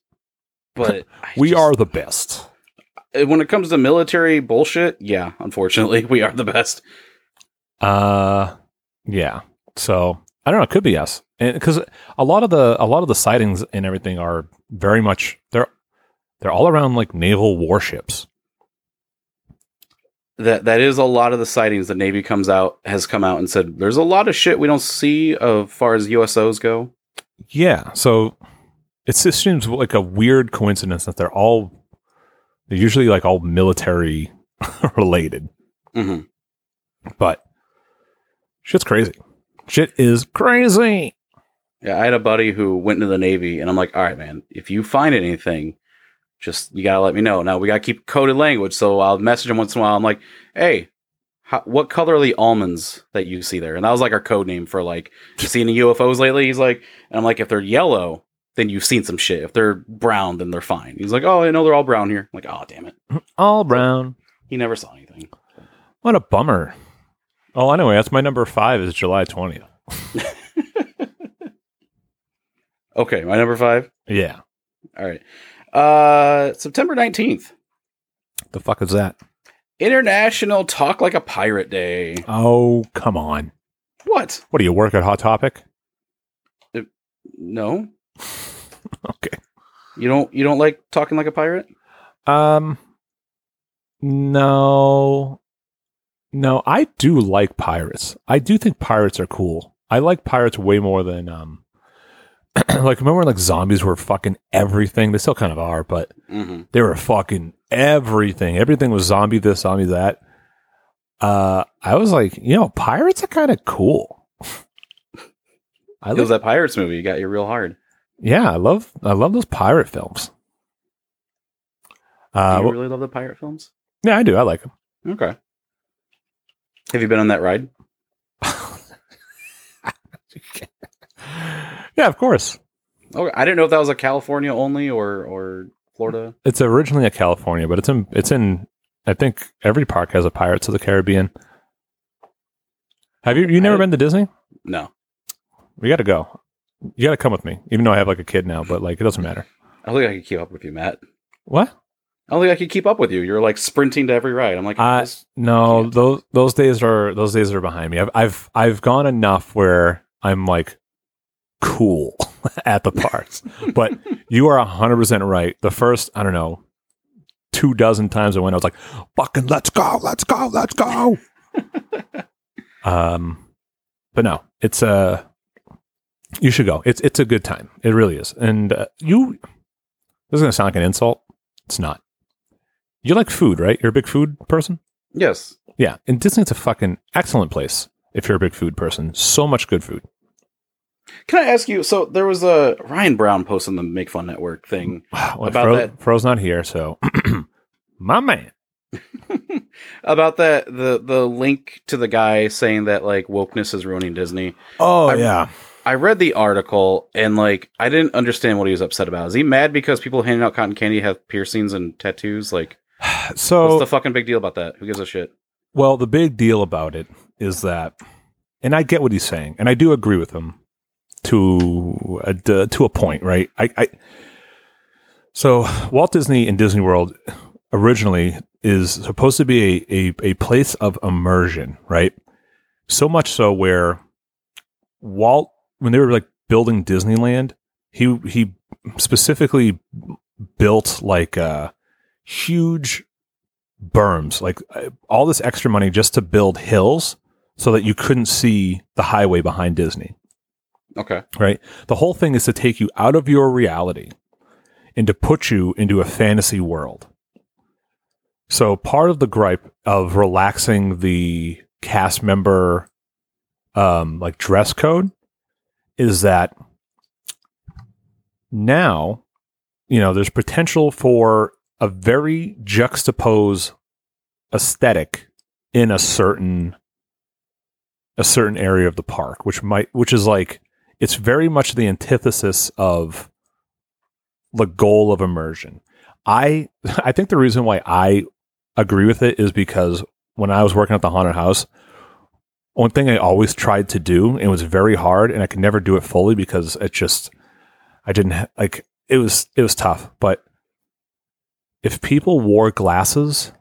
but we just- are the best. uh, when it comes to military bullshit. Yeah, unfortunately, we are the best. Uh, yeah. So I don't know. It could be us, because a lot of the a lot of the sightings and everything are very much they're they're all around like naval warships. That that is a lot of the sightings the Navy comes out has come out and said there's a lot of shit we don't see as far as USOs go. Yeah. So it just seems like a weird coincidence that they're all they're usually like all military related, hmm but shit's crazy. Shit is crazy. Yeah, I had a buddy who went into the Navy, and I'm like, all right, man, if you find anything, just you gotta let me know. Now we gotta keep coded language, so I'll message him once in a while. I'm like, hey, how, what color are the almonds that you see there? And that was like our code name for like, you seen the UFOs lately? He's like, and I'm like, if they're yellow, then you've seen some shit. If they're brown, then they're fine. He's like, oh, I know they're all brown here. I'm like, oh, damn it, All brown. he never saw anything. What a bummer. Oh, anyway, that's my number five is July 20th. Okay, my number five. Yeah. All right, uh, September 19th, The fuck is that? International Talk Like a Pirate Day. Oh, come on. What? What do you work at Hot Topic? No, Okay. you don't. You don't like talking like a pirate. Um no. No, I do like pirates. I do think pirates are cool. I like pirates way more than um like remember when like zombies were fucking everything? They still kind of are, but Mm-hmm. they were fucking everything. Everything was zombie this, zombie that. Uh I was like, you know, pirates are kind of cool. I like, that Pirates movie. You got you real hard. yeah, I love I love those pirate films. Uh, Do you really love the pirate films? yeah, I do. I like them. Okay. Have you been on that ride? yeah, of course. Okay, I didn't know if that was a California only or or Florida. It's originally a California, but it's in it's in I think every park has a Pirates of the Caribbean. Have you you never I- been to Disney? No, We got to go. You got to come with me, even though I have like a kid now. But like, it doesn't matter. I don't think I can keep up with you, Matt. What? I don't think I could keep up with you. You're like sprinting to every ride. I'm like, I no those those days are those days are behind me. I've I've I've gone enough where I'm like cool at the parks. but you are hundred percent right. The first I don't know two dozen times I went, I was like, "Fucking let's go, let's go, let's go." um, but no, it's uh you should go. It's it's a good time. It really is. And uh, you, this is gonna sound like an insult. It's not. You like food, right? You're a big food person. yes. Yeah, and Disney's a fucking excellent place if you're a big food person. So much good food. Can I ask you? So there was a Ryan Brown post on the Make Fun Network thing Well, About Fro, that- Fro's not here, so my man. about that the the link to the guy saying that like wokeness is ruining Disney. Oh I- yeah, I read the article and like I didn't understand what he was upset about. Is he mad because people handing out cotton candy have piercings and tattoos? Like, so what's the fucking big deal about that? Who gives a shit? Well, the big deal about it is that, and I get what he's saying, and I do agree with him to a, to a point, right? I, I so Walt Disney and Disney World originally is supposed to be a, a, a place of immersion, right? So much so where Walt, when they were like building Disneyland, he he specifically built like uh, huge berms, like uh, all this extra money just to build hills so that you couldn't see the highway behind Disney, Okay. right? The whole thing is to take you out of your reality and to put you into a fantasy world. So part of the gripe of relaxing the cast member um like dress code is that now you know there's potential for a very juxtapose aesthetic in a certain a certain area of the park which might which is like it's very much the antithesis of the goal of immersion i i think the reason why i agree with it is because when i was working at the haunted house one thing I always tried to do, and it was very hard, and I could never do it fully because it just, I didn't like it was it was tough. But if people wore glasses,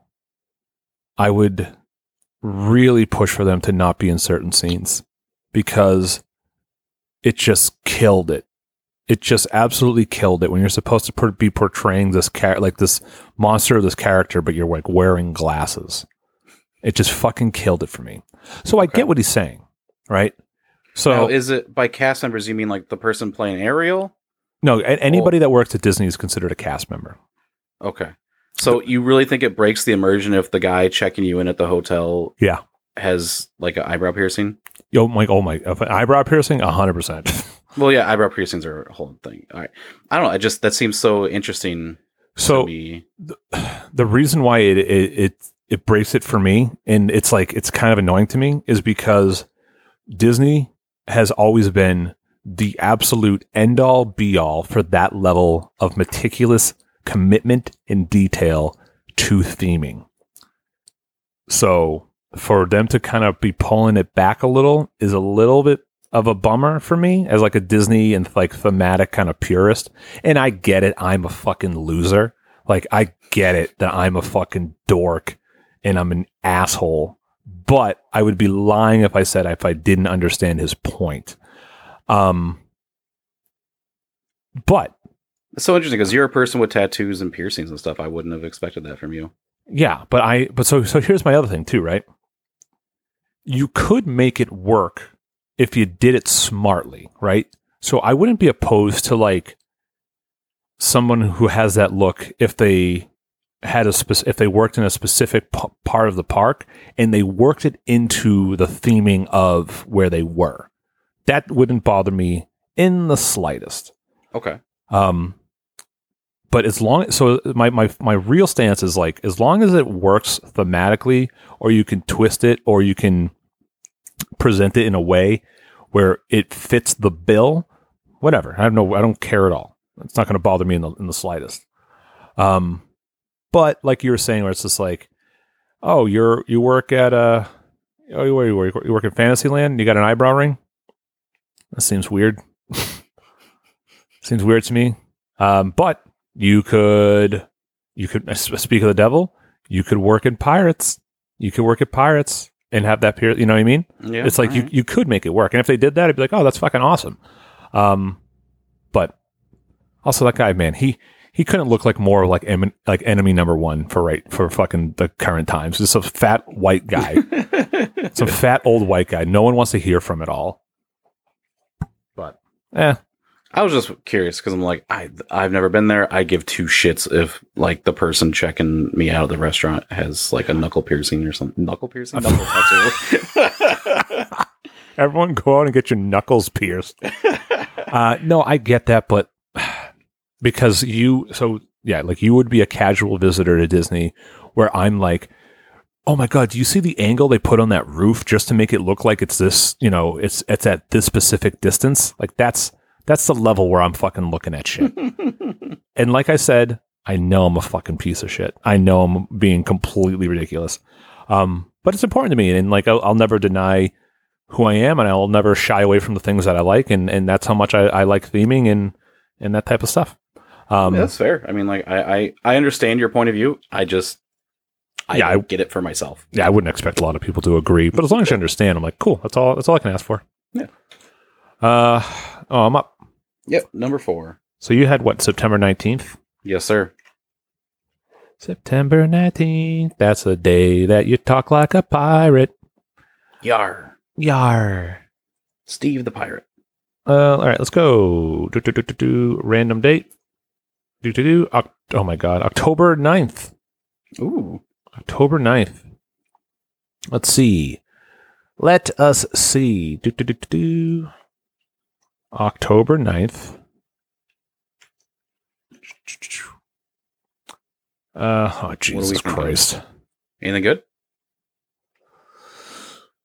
I would really push for them to not be in certain scenes because it just killed it. It just absolutely killed it when you're supposed to per- be portraying this char- like this monster of this character, but you're like wearing glasses. It just fucking killed it for me. So I get what he's saying, right? So now, is it by cast members? You mean like the person playing Ariel? no, anybody that works at Disney is considered a cast member. Okay. So you really think it breaks the immersion if the guy checking you in at the hotel Yeah. has like an eyebrow piercing? Yo, my oh my eyebrow piercing, hundred percent. Well, yeah, eyebrow piercings are a whole thing. All right. I don't know. I just that seems so interesting So to me. the reason why it, it it it breaks it for me and it's like it's kind of annoying to me is because Disney has always been the absolute end all be all for that level of meticulous commitment and detail to theming. So for them to kind of be pulling it back a little is a little bit of a bummer for me as like a Disney and like thematic kind of purist. And I get it. I'm a fucking loser. Like I get it that I'm a fucking dork and I'm an asshole. But I would be lying if I said if I didn't understand his point. Um but It's so interesting because you're a person with tattoos and piercings and stuff. I wouldn't have expected that from you. Yeah, but I but so so here's my other thing too, right? You could make it work if you did it smartly, right? So I wouldn't be opposed to like someone who has that look if they had a spec- if they worked in a specific p- part of the park and they worked it into the theming of where they were. That wouldn't bother me in the slightest. Okay. Um, but as long so my my my real stance is like as long as it works thematically, or you can twist it, or you can present it in a way where it fits the bill. Whatever, I have no, I don't care at all. It's not going to bother me in the in the slightest. Um, but like you were saying, where it's just like, oh, you're you work at a oh, you, you work you work at Fantasyland. You got an eyebrow ring. That seems weird. seems weird to me. Um, but you could you could uh, speak of the devil. You could work in pirates. You could work at pirates and have that period. You know what I mean? Yeah. it's like you, you could make it work. And if they did that, I'd be like, oh, that's fucking awesome. Um, but also that guy, man, he he couldn't look like more like em- like enemy number one for right for fucking the current times. Just a fat white guy, some fat old white guy. No one wants to hear from at all. But eh, I was just curious because I'm like, I I've never been there. I give two shits if like the person checking me out of the restaurant has like a knuckle piercing or something. Knuckle piercing, knuckle tattoo. everyone go out and get your knuckles pierced. uh, no, I get that, but because you, so yeah, like you would be a casual visitor to Disney where I'm like, oh my god, do you see the angle they put on that roof just to make it look like it's this, you know, it's it's at this specific distance? Like that's that's the level where I'm fucking looking at shit. and like I said, I know I'm a fucking piece of shit. I know I'm being completely ridiculous. Um, but it's important to me, and like I'll, I'll never deny who I am, and I'll never shy away from the things that I like, and, and that's how much I, I like theming and and that type of stuff. Um, Yeah, that's fair. I mean, like I, I I understand your point of view. I just I Yeah, I- get it for myself. yeah, I wouldn't expect a lot of people to agree, but as long as you understand, I'm like, cool. That's all. That's all I can ask for. Yeah. Uh oh, I'm up. Yep, number four. So you had what September nineteenth? Yes, sir. September nineteenth. That's the day that you talk like a pirate. Yar, Yar. Steve the pirate. Uh, all right, let's go. Do, do, do, do, do. Random date. Do, do, do. Oc- oh my God. October 9th. Ooh, October 9th. Let's see. Let us see. Do, do, do, do, do. October 9th. Uh, oh, Jesus thinking? Christ. anything good?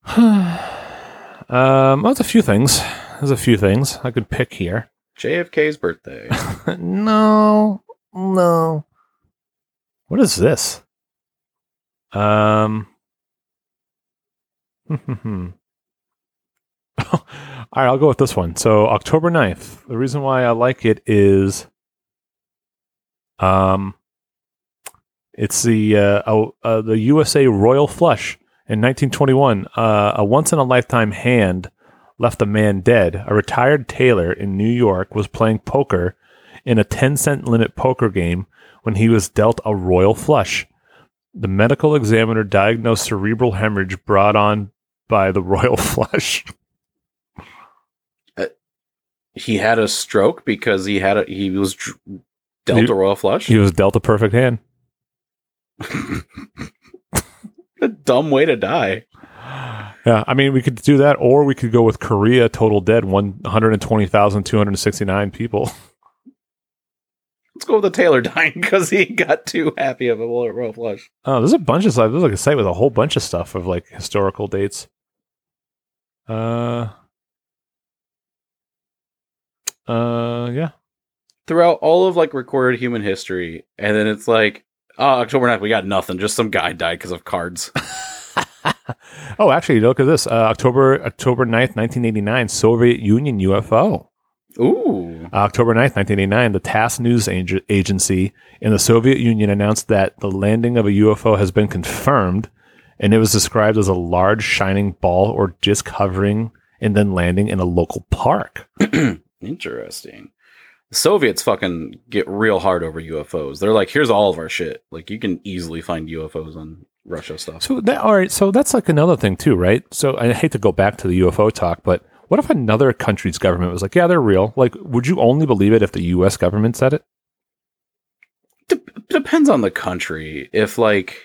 um, well, there's a few things. There's a few things I could pick here. JFK's birthday. no, no. What is this? Um. all right, I'll go with this one. So October 9th. The reason why I like it is um it's the uh, uh, uh the USA Royal Flush in 1921. Uh, a once in a lifetime hand left a man dead. A retired tailor in New York was playing poker in a 10 cent limit poker game when he was dealt a royal flush. The medical examiner diagnosed cerebral hemorrhage brought on by the royal flush. He had a stroke because he had a he was dr- dealt He- a royal flush. He was dealt a perfect hand. a dumb way to die. Yeah, I mean, we could do that, or we could go with Korea total dead, one hundred and twenty thousand two hundred sixty nine people. Let's go with the Taylor dying because he got too happy of a royal royal flush. Oh, there's a bunch of stuff. There's like a site with a whole bunch of stuff of like historical dates. Uh, uh, yeah. Throughout all of like recorded human history, and then it's like, oh, October 9th, we got nothing. Just some guy died because of cards. oh, actually, look at this. Uh, October October 9th, 1989, Soviet Union UFO. Ooh. Uh, October 9th, 1989, the TASS news ag- agency in the Soviet Union announced that the landing of a UFO has been confirmed, and it was described as a large shining ball or disc hovering and then landing in a local park. Interesting. The Soviets fucking get real hard over UFOs. They're like, here's all of our shit. Like, you can easily find UFOs on Russia stuff. So that all right, so that's like another thing too, right? So I hate to go back to the UFO talk, but what if another country's government was like, "Yeah, they're real." Like, would you only believe it if the U.S. government said it? Dep depends on the country. If like,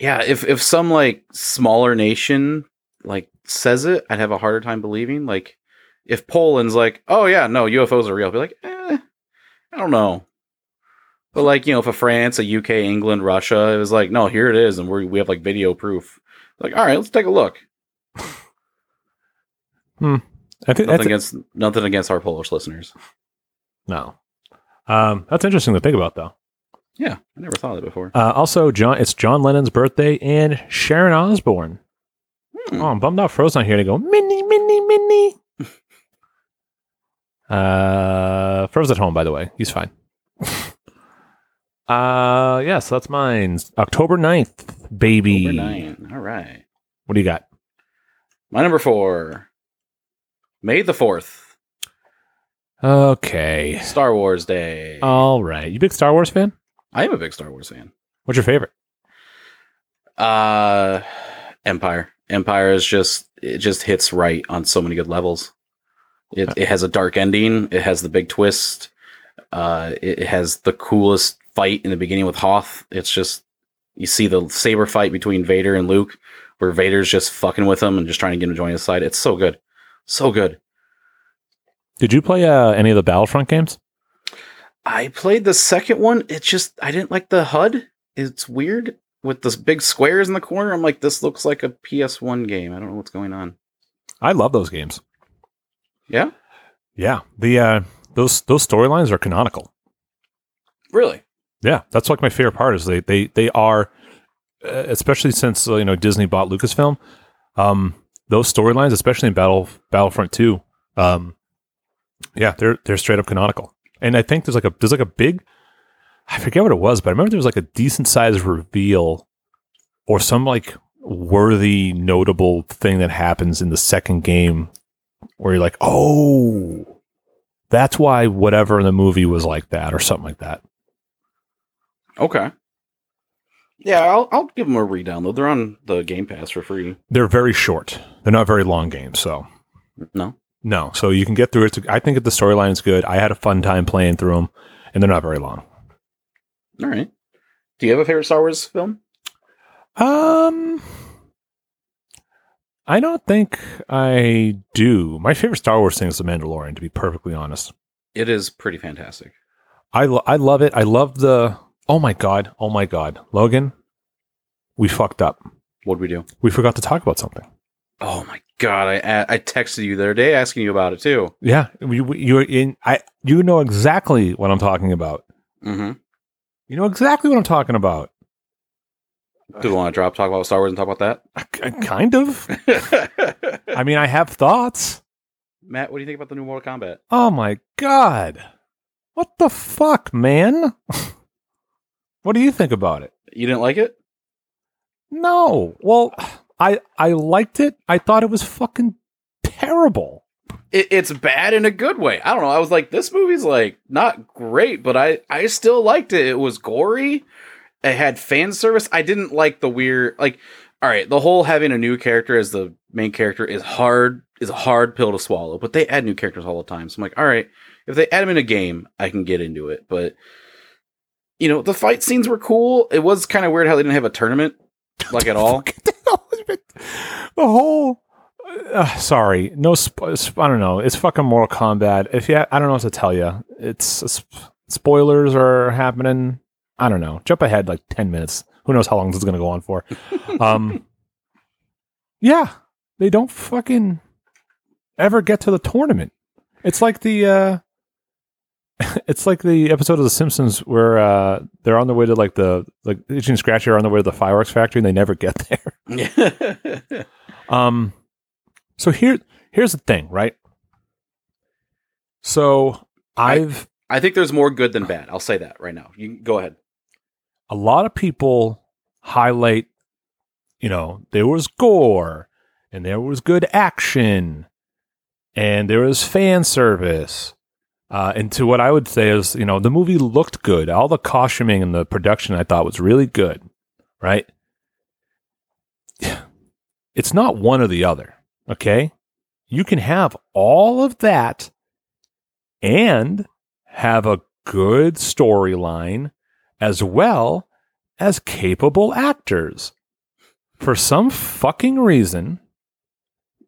yeah, if if some like smaller nation like says it, I'd have a harder time believing. Like, if Poland's like, oh yeah, no, UFOs are real, I'd be like, eh, I don't know. But like, you know, if a France, a UK, England, Russia, it was like, no, here it is, and we we have like video proof. Like, all right, let's take a look. I think Nothing against nothing against our Polish listeners. no. Um, that's interesting to think about, though. Yeah, I never thought of it before. Uh, also, John, it's John Lennon's birthday and Sharon Osbourne. Hmm. Oh, I'm bummed out. Not here to go Minnie, Minnie, Minnie. Uh, Fro's at home, by the way. He's fine. uh, yeah, so that's mine. October 9th, baby. Nine. All right. What do you got? My number four. May the fourth. Okay. Star Wars Day. All right. You big Star Wars fan? I am a big Star Wars fan. What's your favorite? Uh Empire. Empire is just it just hits right on so many good levels. It it has a dark ending. It has the big twist. Uh, it, has the coolest fight in the beginning with Hoth. It's just you see the saber fight between Vader and Luke, where Vader's just fucking with him and just trying to get him to join his side. It's so good, so good. Did you play uh, any of the Battlefront games? I played the second one. It's just I didn't like the HUD. It's weird with this big squares in the corner. I'm like, this looks like a PS1 game. I don't know what's going on. I love those games. Yeah, Yeah. The uh, those those storylines are canonical. really. Yeah, that's like my favorite part is they they they are, uh, especially since uh, you know Disney bought Lucasfilm. Um, those storylines, especially in Battle Battlefront Two, um, yeah, they're they're straight up canonical. And I think there's like a there's like a big, I forget what it was, but I remember there was like a decent sized reveal, or some like worthy notable thing that happens in the second game, where you're like, oh, that's why whatever in the movie was like that, or something like that. Okay. Yeah, I'll I'll give them a re-download. They're on the Game Pass for free. they're very short. They're not very long games, so No. no. So you can get through it. I think the storyline is good. I had a fun time playing through them, and they're not very long. All right. Do you have a favorite Star Wars film? Um, I don't think I do. My favorite Star Wars thing is The Mandalorian. To be perfectly honest, It is pretty fantastic. I lo- I love it. I love the. Oh my god! Oh my god, Logan, we fucked up. What'd we do? We forgot to talk about something. Oh my god! I I texted you the other day asking you about it too. Yeah, you you're in. I you know exactly what I'm talking about. Mm-hmm. You know exactly what I'm talking about. Do we want to drop talk about Star Wars and talk about that? Uh, uh, kind of. I mean, I have thoughts. Matt, what do you think about the new Mortal Kombat? Oh my god. What the fuck, man? what do you think about it? You didn't like it? No. Well, I I liked it. I thought it was fucking terrible. it? It's bad in a good way. I don't know. I was like, this movie's like not great, but I I still liked it. It was gory. It had fan service. I didn't like the weird like. All right, the whole having a new character as the main character is hard is a hard pill to swallow. But they add new characters all the time, so I'm like, all right, if they add them in a game, I can get into it. But you know, the fight scenes were cool. It was kind of weird how they didn't have a tournament like at all. the whole uh, sorry no sp- sp- i don't know it's fucking mortal kombat if you i don't know what to tell you it's sp- spoilers are happening i don't know jump ahead like 10 minutes who knows how long this is going to go on for um yeah they don't fucking ever get to the tournament it's like the uh it's like the episode of The Simpsons where uh, they're on their way to like the like Itchy and Scratchy are on their way to the fireworks factory and they never get there. Um, so here, here's the thing, right? So I've I think there's more good than bad. I'll say that right now. You go ahead. A lot of people highlight, you know, there was gore and there was good action and there was fan service. Uh, and to what I would say is, you know, the movie looked good. All the costuming and the production I thought was really good, right? It's not one or the other, okay? You can have all of that and have a good storyline as well as capable actors. For some fucking reason,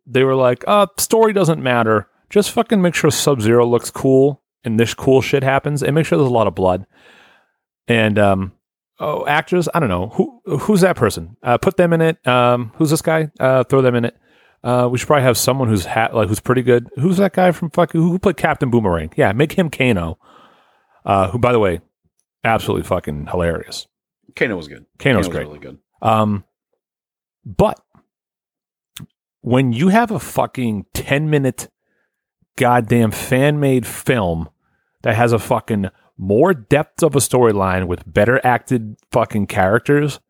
they were like, uh, story doesn't matter. Just fucking make sure Sub Zero looks cool and this cool shit happens and make sure there's a lot of blood. And, um, oh, actors, I don't know. Who Who's that person? Uh, put them in it. Um, who's this guy? Uh, throw them in it. Uh, we should probably have someone who's ha- like who's pretty good. Who's that guy from fucking who played Captain Boomerang? Yeah, make him Kano. Uh, who, by the way, absolutely fucking hilarious. Kano was good. Kano's was great. really good. Um, but when you have a fucking 10 minute goddamn fan made film that has a fucking more depth of a storyline with better acted fucking characters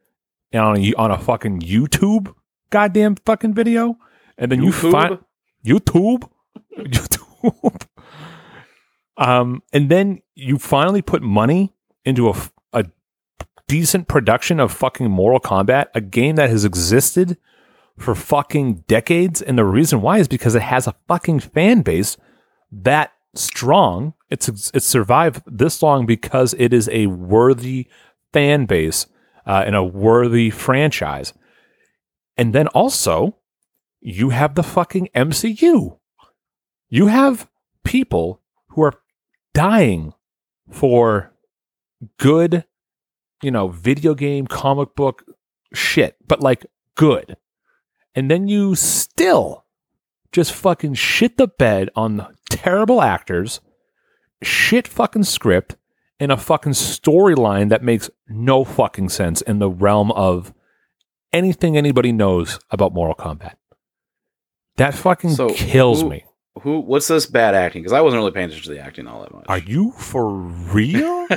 and on a, on a fucking YouTube goddamn fucking video, and then you find YouTube, YouTube, um, and then you finally put money into a, a decent production of fucking Mortal Kombat, a game that has existed for fucking decades. And the reason why is because it has a fucking fan base that strong. It's it's survived this long because it is a worthy fan base uh, and a worthy franchise. And then also, you have the fucking MCU. You have people who are dying for good, you know, video game, comic book shit, but like good. And then you still just fucking shit the bed on terrible actors, shit fucking script, and a fucking storyline that makes no fucking sense in the realm of anything anybody knows about Mortal Kombat. That fucking So, kills who- me. Who? What's this bad acting? Because I wasn't really paying attention to the acting all that much. Are you for real?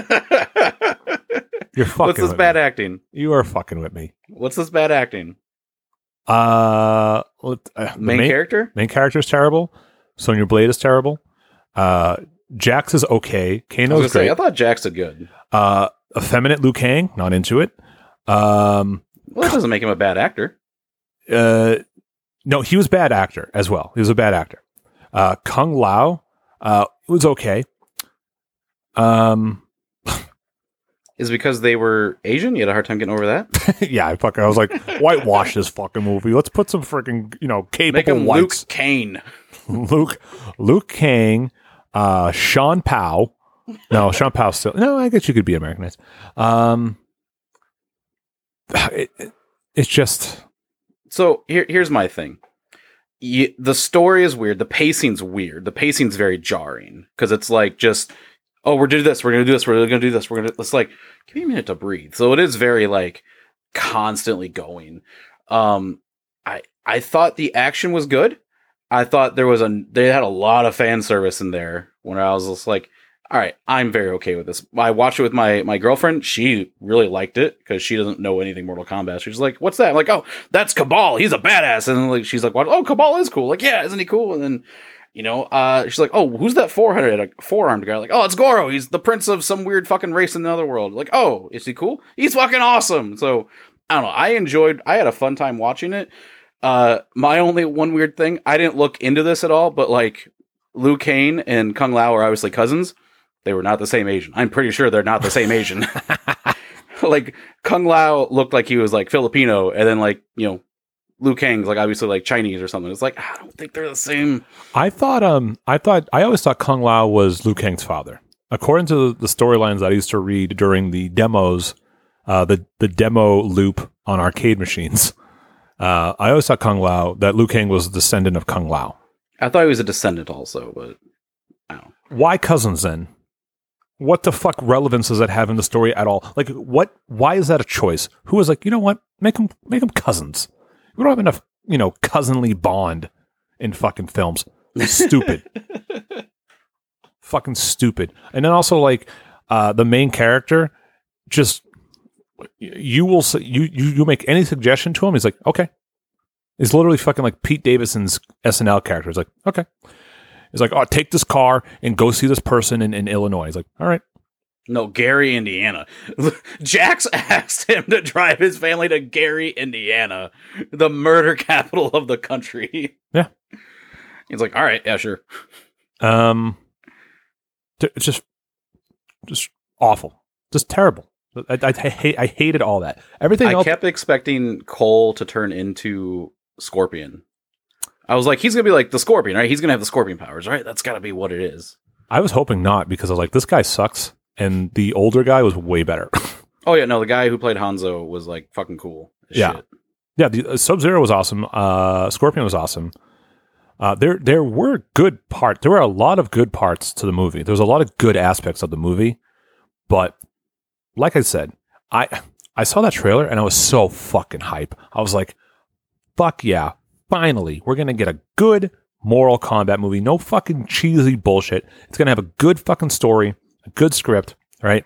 You're fucking What's this bad me. acting? You are fucking with me. What's this bad acting? Uh, let- uh, the Main, character? main character is terrible. Sonya Blade is terrible. Uh, Jax is okay. I Kano's say, great. I thought Jax did good. Uh, effeminate Liu Kang, not into it. Um, Well, that doesn't make him a bad actor. uh, no, he was bad actor as well. He was a bad actor. Uh, Kung Lao, uh, was okay. Um, Is it because they were Asian? You had a hard time getting over that. yeah, I fucking, I was like, whitewash this fucking movie. Let's put some freaking, you know, Make capable him whites. Luke Kane. Luke, Luke Kang, uh, Sean Powell. No, Sean Powell still. No, I guess you could be Americanized. Um, it, it- it's just So here, here's my thing. The story is weird. The pacing's weird. The pacing's very jarring because it's like just, oh, we're doing this. We're gonna do this. We're gonna do this. We're gonna. It's like, give me a minute to breathe. So it is very like, constantly going. Um, I I thought the action was good. I thought there was a they had a lot of fan service in there when I was just like, all right, I'm very okay with this. I watched it with my my girlfriend. She really liked it because she doesn't know anything Mortal Kombat. She's like, "What's that?" I'm like, "Oh, that's Kabal. He's a badass." And like, she's like, "What? Oh, Kabal is cool." Like, yeah, isn't he cool? And then, you know, uh, she's like, "Oh, who's that four hundred four armed guy?" Like, "Oh, it's Goro. He's the prince of some weird fucking race in the other world." Like, "Oh, is he cool? He's fucking awesome." So I don't know. I enjoyed. I had a fun time watching it. Uh, my only one weird thing, I didn't look into this at all, but like Liu Kang and Kung Lao are obviously cousins. They were not the same Asian. I'm pretty sure they're not the same Asian. like Kung Lao looked like he was like Filipino, and then like you know, Liu Kang's like obviously like Chinese or something. It's like I don't think they're the same. I thought um I thought I always thought Kung Lao was Liu Kang's father. According to the storylines that I used to read during the demos, uh, the the demo loop on arcade machines, uh, I always thought Kung Lao that Liu Kang was a descendant of Kung Lao. I thought he was a descendant also, but I don't know. Why cousins then? What the fuck relevance does that have in the story at all? Like, what? Why is that a choice? Who was like, you know what? Make them make them cousins. We don't have enough, you know, cousinly bond in fucking films. Stupid. fucking stupid. And then also like uh, the main character, just you will say you you you make any suggestion to him, he's like, okay. He's literally fucking like Pete Davidson's SNL character. He's like, okay. He's like, oh, take this car and go see this person in, in Illinois. He's like, all right. No, Gary, Indiana. Jax asked him to drive his family to Gary, Indiana, the murder capital of the country. Yeah. He's like, all right, yeah, sure. Um, it's just, just awful, just terrible. I, I, I hate, I hated all that. Everything I else. kept expecting Cole to turn into Scorpion. I was like, he's gonna be like the Scorpion, right? He's gonna have the Scorpion powers, right? That's gotta be what it is. I was hoping not because I was like, this guy sucks, and the older guy was way better. Oh yeah, no, the guy who played Hanzo was like fucking cool. Yeah. shit. yeah, the uh, Sub Zero was awesome. Uh, Scorpion was awesome. Uh, there, there were good parts. There were a lot of good parts to the movie. There was a lot of good aspects of the movie, but like I said, I I saw that trailer and I was so fucking hype. I was like, "Fuck yeah! Finally, we're gonna get a good Mortal Kombat movie. No fucking cheesy bullshit. It's gonna have a good fucking story, a good script, right?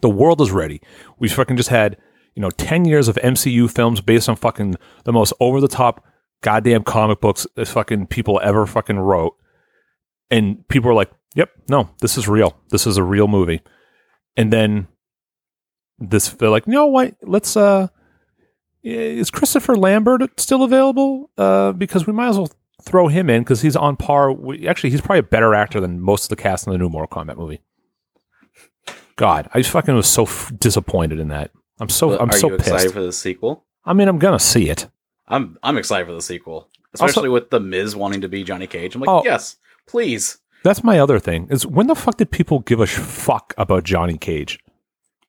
The world is ready. We fucking just had, you know, 10 years of MCU films based on fucking the most over the top goddamn comic books that fucking people ever fucking wrote. And people were like, yep, no, this is real. This is a real movie. And then this, they're like, no, what? Let's, uh, is Christopher Lambert still available? Uh, because we might as well throw him in because he's on par. With, actually, he's probably a better actor than most of the cast in the new Mortal Kombat movie. God, I fucking was so f- disappointed in that. I'm so But I'm Are so you excited for the sequel? I mean, I'm gonna see it. I'm I'm excited for the sequel, especially with the Miz wanting to be Johnny Cage. I'm like, Oh. yes, please. That's my other thing. Is when the fuck did people give a fuck about Johnny Cage?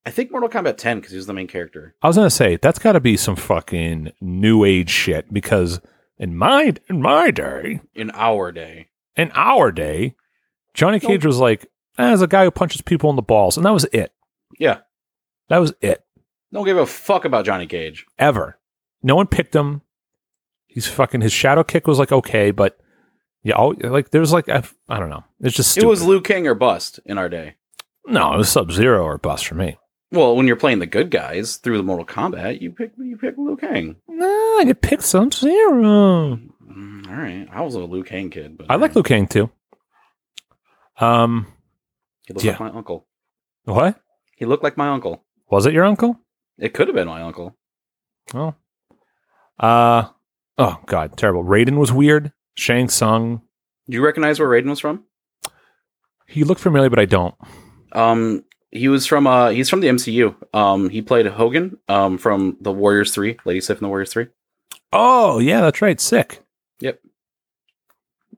I think Mortal Kombat 10 because he was the main character. I was gonna say that's got to be some fucking new age shit because in my in my day, In our day, in our day, Johnny Cage was like ah, as a guy who punches people in the balls, and that was it. yeah, That was it. don't give a fuck about Johnny Cage. Ever. No one picked him. He's fucking his shadow kick was like okay, but yeah, all, like there's like I, I don't know. It's just It was Liu Kang or bust in our day. no, it was Sub Zero or bust for me. Well, when you're playing the good guys through the Mortal Kombat, you pick you pick Liu Kang. No, you picked Sub Zero. Mm, all right, I was a Liu Kang kid, but I like Liu Kang too. Um, He looked yeah. like my uncle. what He looked like my uncle. was it? Your uncle? It could have been my uncle. Oh, uh, oh god, terrible. Raiden was weird. Shang Tsung. Do you recognize where Raiden was from? He looked familiar, but I don't. Um, he was from uh, he's from the MCU. Um, he played Hogun. Um, from the Warriors Three, Lady Sif and the Warriors Three. Oh yeah, that's right. Sick. Yep.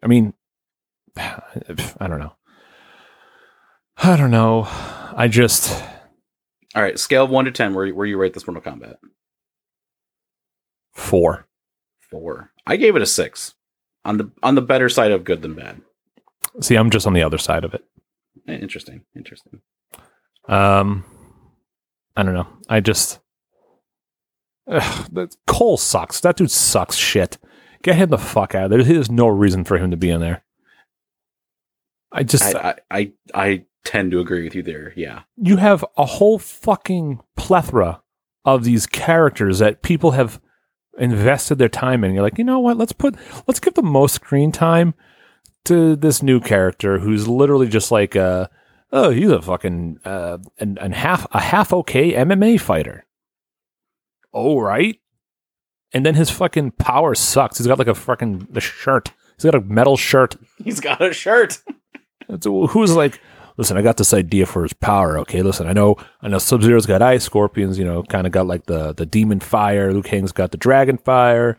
I mean, I don't know. I don't know. I just All right, scale of one to ten. Where where you rate this Mortal Kombat? four. Four. I gave it a six. On the on the better side of good than bad. See, I'm just on the other side of it. Eh, Interesting. Interesting. Um, I don't know. I just Ugh, that- Cole sucks. That dude sucks shit. Get him the fuck out of there. There's no reason for him to be in there. I just I, I, I I tend to agree with you there. Yeah. you have a whole fucking plethora of these characters that people have invested their time in. You're like, you know what? Let's put let's give the most screen time to this new character who's literally just like uh oh he's a fucking uh and, and half a half okay MMA fighter. Oh right. And then his fucking power sucks. He's got like a fucking a shirt. He's got a metal shirt. He's got a shirt. Who's like, listen, I got this idea for his power. Okay, listen, I know, I know, Sub Zero's got ice, Scorpions, you know, kind of got like the the demon fire. Liu Kang's got the dragon fire.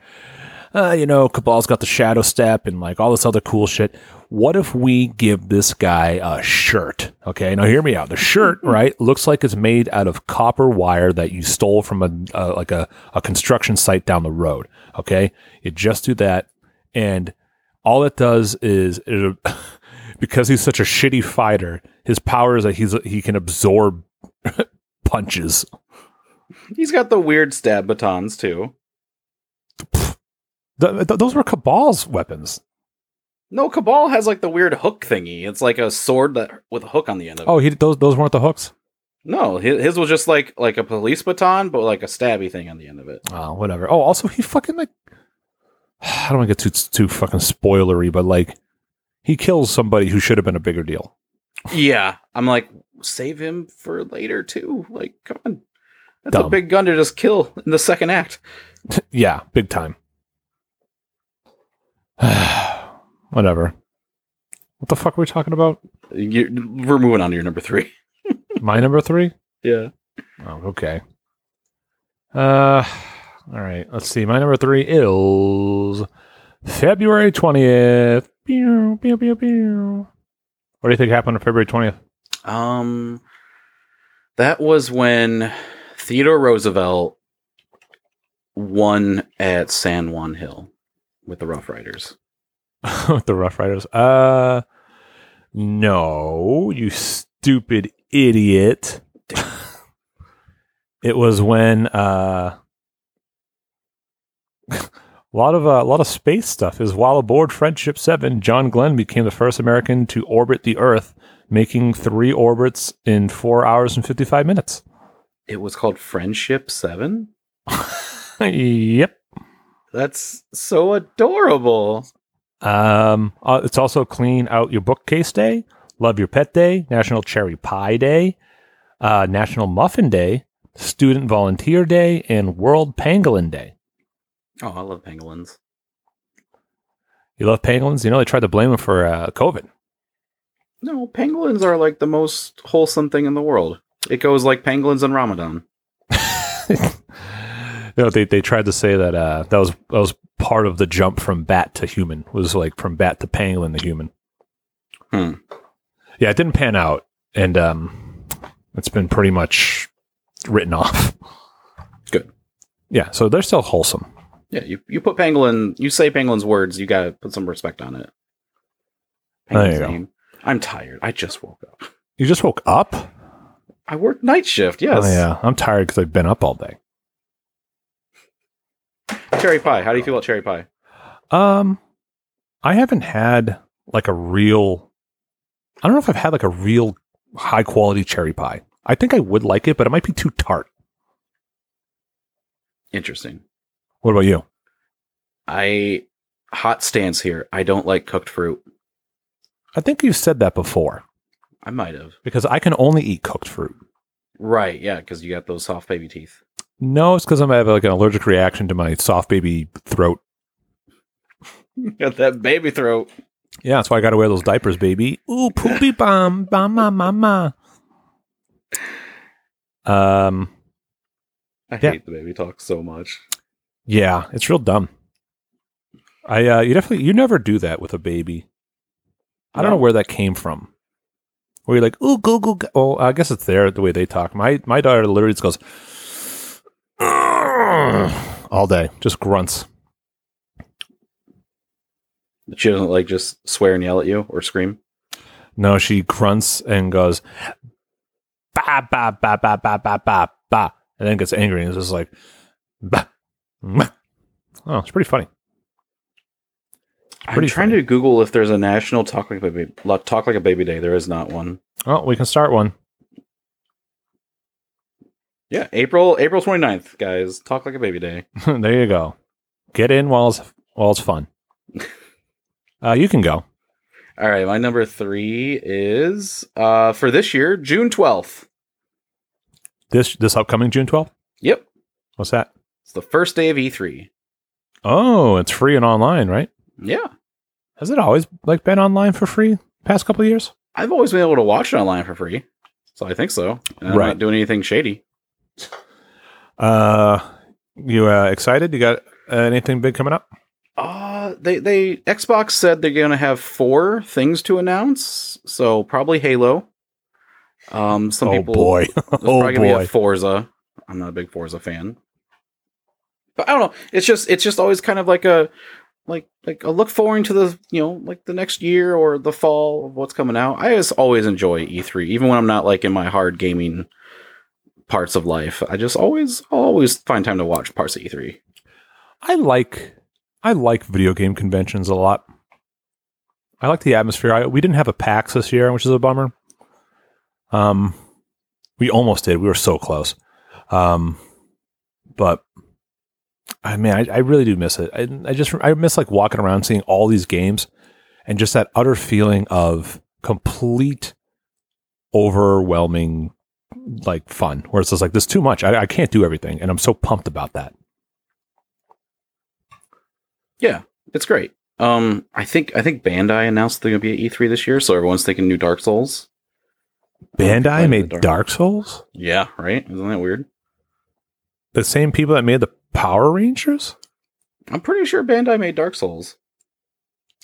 Uh, you know, Kabal's got the shadow step and like all this other cool shit. What if we give this guy a shirt? Okay, now hear me out. The shirt, right, looks like it's made out of copper wire that you stole from a uh, like a, a construction site down the road. Okay, you just do that, and all it does is it, because he's such a shitty fighter, his power is that he's he can absorb punches. He's got the weird stab batons too. Th- th- those were Kabal's weapons. No, Cabal has like the weird hook thingy. It's like a sword that with a hook on the end of it. Oh, he those those weren't the hooks. No, his, his was just like like a police baton, but like a stabby thing on the end of it. Oh, whatever. Oh, also he fucking like I don't want to get too too fucking spoilery, but like he kills somebody who should have been a bigger deal. Yeah, I'm like save him for later too. Like, come on, that's a big gun to just kill in the second act. yeah, big time. whatever. What the fuck are we talking about? you we're moving on to your number three. My number three. Yeah, Oh, okay. Uh, all right. Let's see. My number three is February twentieth. Pew, pew, pew, pew. What do you think happened on February twentieth? um, that was when Theodore Roosevelt won at San Juan Hill with the Rough Riders. With the Rough Riders. Uh, no, you stupid idiot. it was when uh, a lot of uh, a lot of space stuff is while aboard Friendship Seven, John Glenn became the first American to orbit the Earth, making three orbits in four hours and fifty five minutes. It was called Friendship Seven. yep. That's so adorable. Um, uh, it's also Clean Out Your Bookcase Day, Love Your Pet Day, National Cherry Pie Day, uh, National Muffin Day, Student Volunteer Day, and World Pangolin Day. Oh, I love pangolins. You love pangolins? You know, they tried to blame them for uh, COVID. No, pangolins are like the most wholesome thing in the world. It goes like pangolins and Ramadan. you know, they, they tried to say that uh, that was that was part of the jump from bat to human was like from bat to pangolin to human. Hmm. Yeah, it didn't pan out, and um, it's been pretty much written off. Good. Yeah, so they're still wholesome. Yeah, you, you put pangolin, you say pangolin's words, you gotta put some respect on it. There you Pangolin's go. I'm tired. I just woke up. You just woke up? I work night shift, yes. Oh yeah, I'm tired because I've been up all day. Cherry pie. How do you feel about cherry pie? Um, I haven't had like a real. I don't know if I've had like a real high quality cherry pie. I think I would like it, but it might be too tart. Interesting. What about you? I hot stance here. I don't like cooked fruit. I think you've said that before I might have. because I can only eat cooked fruit. Right, yeah, because you got those soft baby teeth. No, it's because I have like an allergic reaction to my soft baby throat. got that baby throat. Yeah, that's why I got to wear those diapers, baby. Ooh, poopy bomb, mama, mama. Um, I Yeah. hate the baby talk so much. yeah, it's real dumb. I, uh, you definitely, you never do that with a baby. I don't No. know where that came from. Where you're like, ooh, go, go, go. Well, I guess it's there the way they talk. My my daughter literally just goes all day, just grunts. She doesn't like just swear and yell at you or scream. No, she grunts and goes ba ba ba ba ba ba ba ba, and then gets angry and is just like. Mwah. Oh, it's pretty funny. I'm trying funny. to Google if there's a national talk like a baby talk like a baby day. There is not one. Oh, we can start one. Yeah, April April 29th, guys. Talk like a baby day. there you go. Get in while it's while it's fun. uh, you can go. All right, my number three is uh for this year, June 12th. This this upcoming June twelfth. Yep, What's that? it's the first day of E3. Oh, it's free and online, right? Yeah, Has it always like been online for free past couple of years? I've always been able to watch it online for free, so I think so. And I'm Right. not doing anything shady. Uh, you uh, excited? You got uh, anything big coming up? Uh they they Xbox said they're gonna have four things to announce, so probably Halo. Um, some oh people boy! Oh probably gonna be boy! Forza. I'm not a big Forza fan, but I don't know. It's just it's just always kind of like a like like a look forward to the you know like the next year or the fall of what's coming out. I just always enjoy E3, even when I'm not like in my hard gaming parts of life. I just always always find time to watch parts of E E3. I like I like video game conventions a lot. I like the atmosphere. I, we didn't have a PAX this year, which is a bummer. Um, we almost did. We were so close. Um, but I mean, I, I really do miss it. I, I just I miss like walking around, seeing all these games, and just that utter feeling of complete, overwhelming, like fun. Where it's just like, there's too much. I, I can't do everything, and I'm so pumped about that. Yeah, it's great. Um, I think I think Bandai announced they're gonna be at E3 this year, so everyone's thinking new Dark Souls. Bandai Playing made the Dark Souls. Yeah, right. Isn't that weird? The same people that made the Power Rangers. I'm pretty sure Bandai made Dark Souls.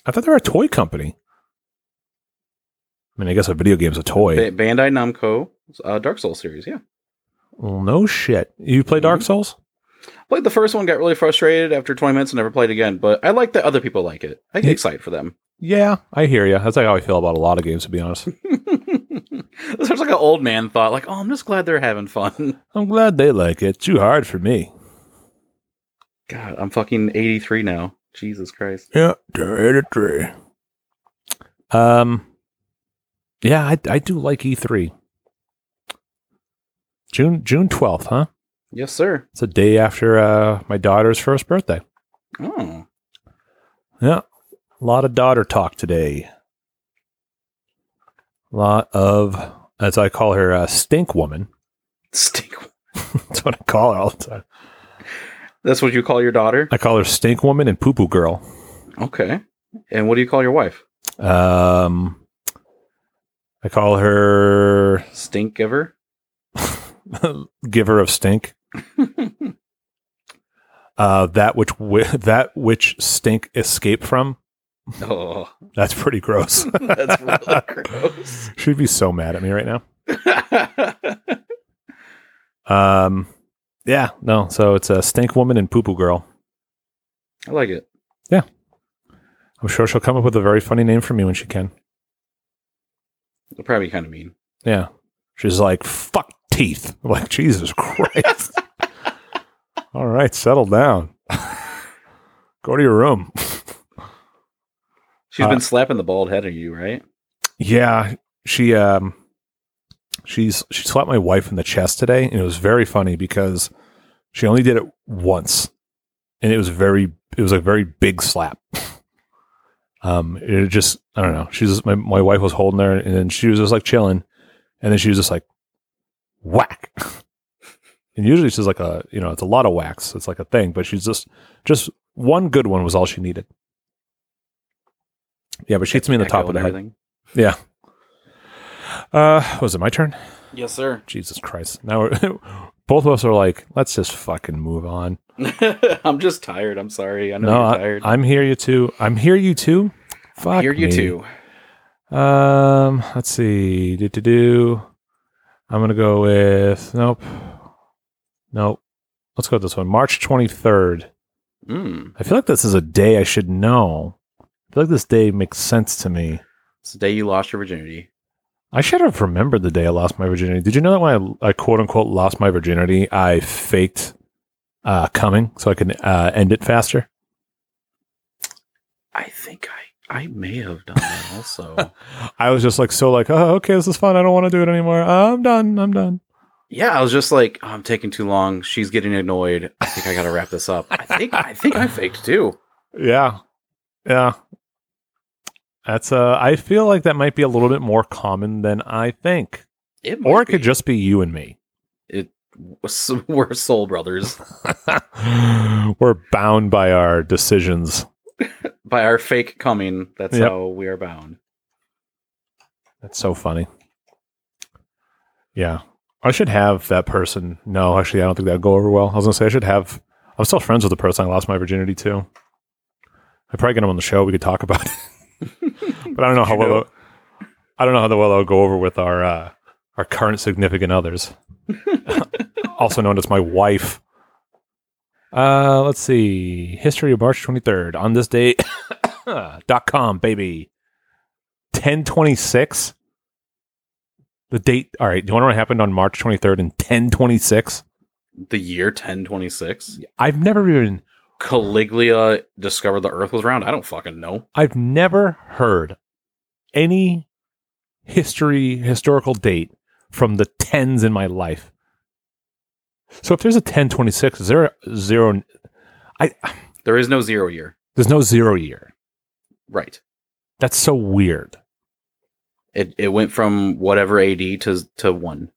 I thought they were a toy company. I mean, I guess a video game's a toy. Ba- Bandai Namco uh, Dark Souls series. Yeah, well, no shit. You play Dark Mhm. Souls? played the first one, got really frustrated after 20 minutes, and never played again. But I like that other people like it. I get Yeah. excited for them. Yeah, I hear you. That's like how I feel about a lot of games, to be honest. Sounds like an old man thought, like, oh, I'm just glad they're having fun. I'm glad they like it. Too hard for me. God, I'm fucking 83 now. Jesus Christ. Yeah, tree. Um, yeah, I, I do like E3. June June twelfth, huh? Yes, sir. It's a day after uh, my daughter's first birthday. Oh, Yeah. A lot of daughter talk today. A lot of, as I call her, uh, stink woman. stink. Woman? That's what I call her all the time. That's what you call your daughter? I call her stink woman and poo poo girl. Okay. And what do you call your wife? Um, I call her Stink giver? giver of stink. Uh, that which wi- that which stink escape from. oh, That's pretty gross. that's really gross. She'd be so mad at me right now. Um, yeah, no. So it's a stink woman and poo poo girl. I like it. Yeah, I'm sure she'll come up with a very funny name for me when she can. It'll probably be kind of mean. Yeah, she's like fuck teeth. I'm like Jesus Christ. All right, settle down. Go to your room. She's Uh, been slapping the bald head of you, right? Yeah, she um she's she slapped my wife in the chest today and it was very funny because she only did it once and it was very it was a very big slap. Um it just I don't know. She's just, my my wife was holding her and then she was just like chilling and then she was just like whack. and usually she's like a you know, it's a lot of whacks. It's like a thing, but she's just just one good one was all she needed. Yeah, but she hits me in the top of the head. everything. Yeah. Uh, was it my turn? Yes, sir. Jesus Christ! Now we're both of us are like, let's just fucking move on. I'm just tired. I'm sorry. I know no, you're tired. I'm here. You too. I'm here. You too. Fuck Here you me. too. Um, let's see. Do do do. I'm gonna go with nope, nope. Let's go with this one. March 23rd. Mm. I feel like this is a day I should know. I feel like this day makes sense to me. It's the day you lost your virginity. I should have remembered the day I lost my virginity. Did you know that when I, I quote unquote lost my virginity, I faked uh, coming so I can uh, end it faster? I think I I may have done that also. I was just like so like oh okay this is fun I don't want to do it anymore I'm done I'm done. yeah, I was just like, oh, I'm taking too long. She's getting annoyed. I think I got to wrap this up. I think I think I faked too. Yeah, yeah. That's uh I feel like that might be a little bit more common than I think, It or it could just be you and me. it. We're soul brothers We're bound by our decisions. by our fake coming. That's Yep. how we are bound. That's so funny. Yeah. I should have that person. No, actually, I don't think that'd go over well. I was going to say, I should have. I'm still friends with the person I lost my virginity to. I'd probably get him on the show. We could talk about it. but I don't know how well. know. I don't know how well that'll go over with our uh, our current significant others, also known as my wife. Uh, let's see. History of March 23rd. On this date, dot com, baby. 1026. The date. All right. Do you want to know what happened on March 23rd in 1026? The year 1026. I've never even, Caligula discovered the Earth was round. I don't fucking know. I've never heard any history, historical date from the tens in my life. So if there's a 1026, is there a zero? There is no zero year. There's no zero year. Right. That's so weird. It it went from whatever AD to to one.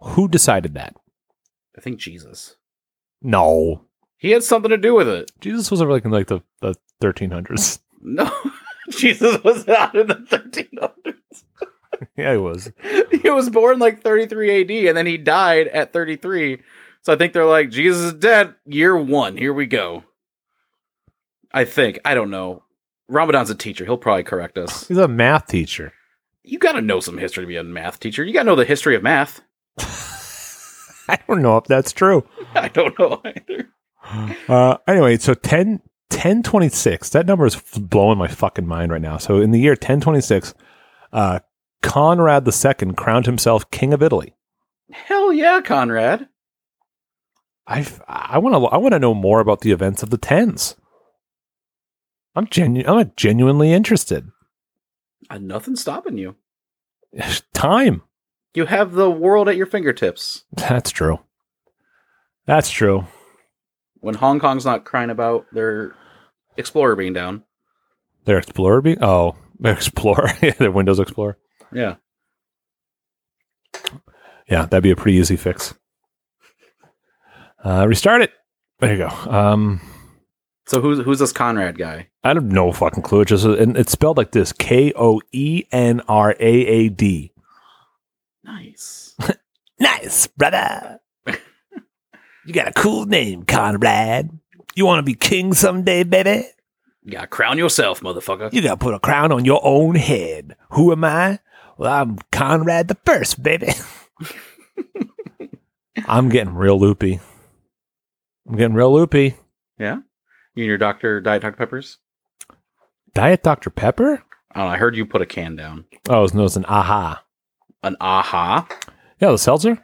Who decided that? I think Jesus. No. He had something to do with it. Jesus was over like in like the, the 1300s. No, Jesus was not in the 1300s. yeah, he was. He was born like 33 AD, and then he died at 33. So I think they're like, Jesus is dead. Year one. Here we go. I think. I don't know. Ramadan's a teacher. He'll probably correct us. He's a math teacher. You got to know some history to be a math teacher. You got to know the history of math. I don't know if that's true. I don't know either. Uh, anyway, so 10, 1026, that number is f- blowing my fucking mind right now. So in the year 1026, uh, Conrad II crowned himself king of Italy. Hell yeah, Conrad. I I want to I want to know more about the events of the tens. I'm genu- I'm genuinely interested. Uh, nothing's stopping you. Time. You have the world at your fingertips. That's true. That's true. When Hong Kong's not crying about their Explorer being down. Their Explorer being oh, their Explorer, yeah, their Windows Explorer. Yeah. Yeah, that'd be a pretty easy fix. Uh, restart it. There you go. Um, So who's who's this Conrad guy? I have no fucking clue. It's just and it's spelled like this: K O E N R A A D. Nice. Nice, brother. you got a cool name, Conrad. You want to be king someday, baby? You gotta crown yourself, motherfucker. You got to put a crown on your own head. Who am I? Well, I'm Conrad the First, baby. I'm getting real loopy. I'm getting real loopy. Yeah. You and your doctor Diet Dr. Peppers? Diet Dr. Pepper? I don't know. I heard you put a can down. Oh, it's known as an aha. An aha. Yeah, the seltzer.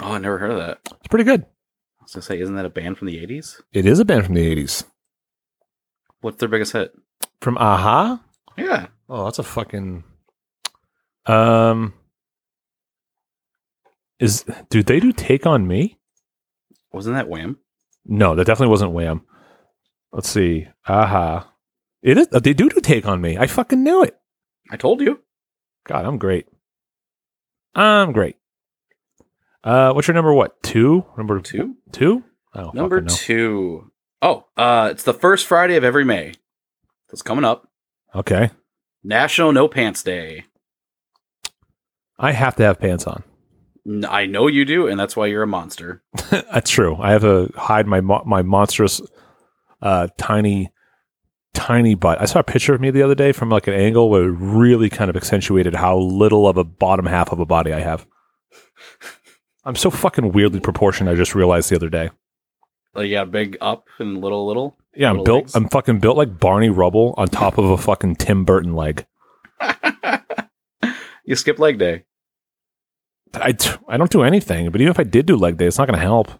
Oh, I never heard of that. It's pretty good. I was gonna say, isn't that a band from the eighties? It is a band from the 80s. What's their biggest hit? From Aha? Yeah. Oh, that's a fucking. Um. Is do they do Take on Me? Wasn't that Wham? No, that definitely wasn't Wham. Let's see. Aha. It is. They do do Take on Me. I fucking knew it. I told you. God, I'm great. I'm great. Uh, what's your number? What two? Number Two. Two? I don't Number two. Oh, uh, it's the first Friday of every May. It's coming up. Okay, National No Pants Day. I have to have pants on. I know you do, and that's why you're a monster. That's true. I have to hide my mo- my monstrous, uh, tiny, tiny butt. I saw a picture of me the other day from like an angle where it really kind of accentuated how little of a bottom half of a body I have. I'm so fucking weirdly proportioned. I just realized the other day. Like, yeah, big up and little, little. Yeah, I'm built. legs. I'm fucking built like Barney Rubble on top of a fucking Tim Burton leg. you skip leg day. I, t- I don't do anything, but even if I did do leg day, it's not going to help.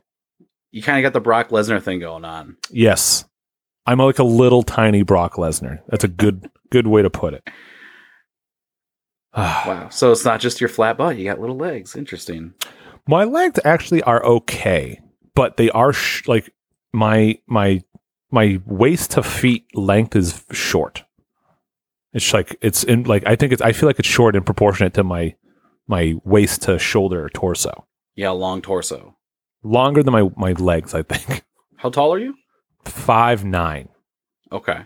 you kind of got the Brock Lesnar thing going on. Yes. I'm like a little tiny Brock Lesnar. That's a good good way to put it. Wow. So it's not just your flat butt. You got little legs. Interesting. My legs actually are okay, but they are sh- like my my my waist to feet length is short. It's like it's in like I think it's I feel like it's short and proportionate to my my waist to shoulder torso. Yeah, long torso. Longer than my my legs, I think. How tall are you? Five nine. Okay.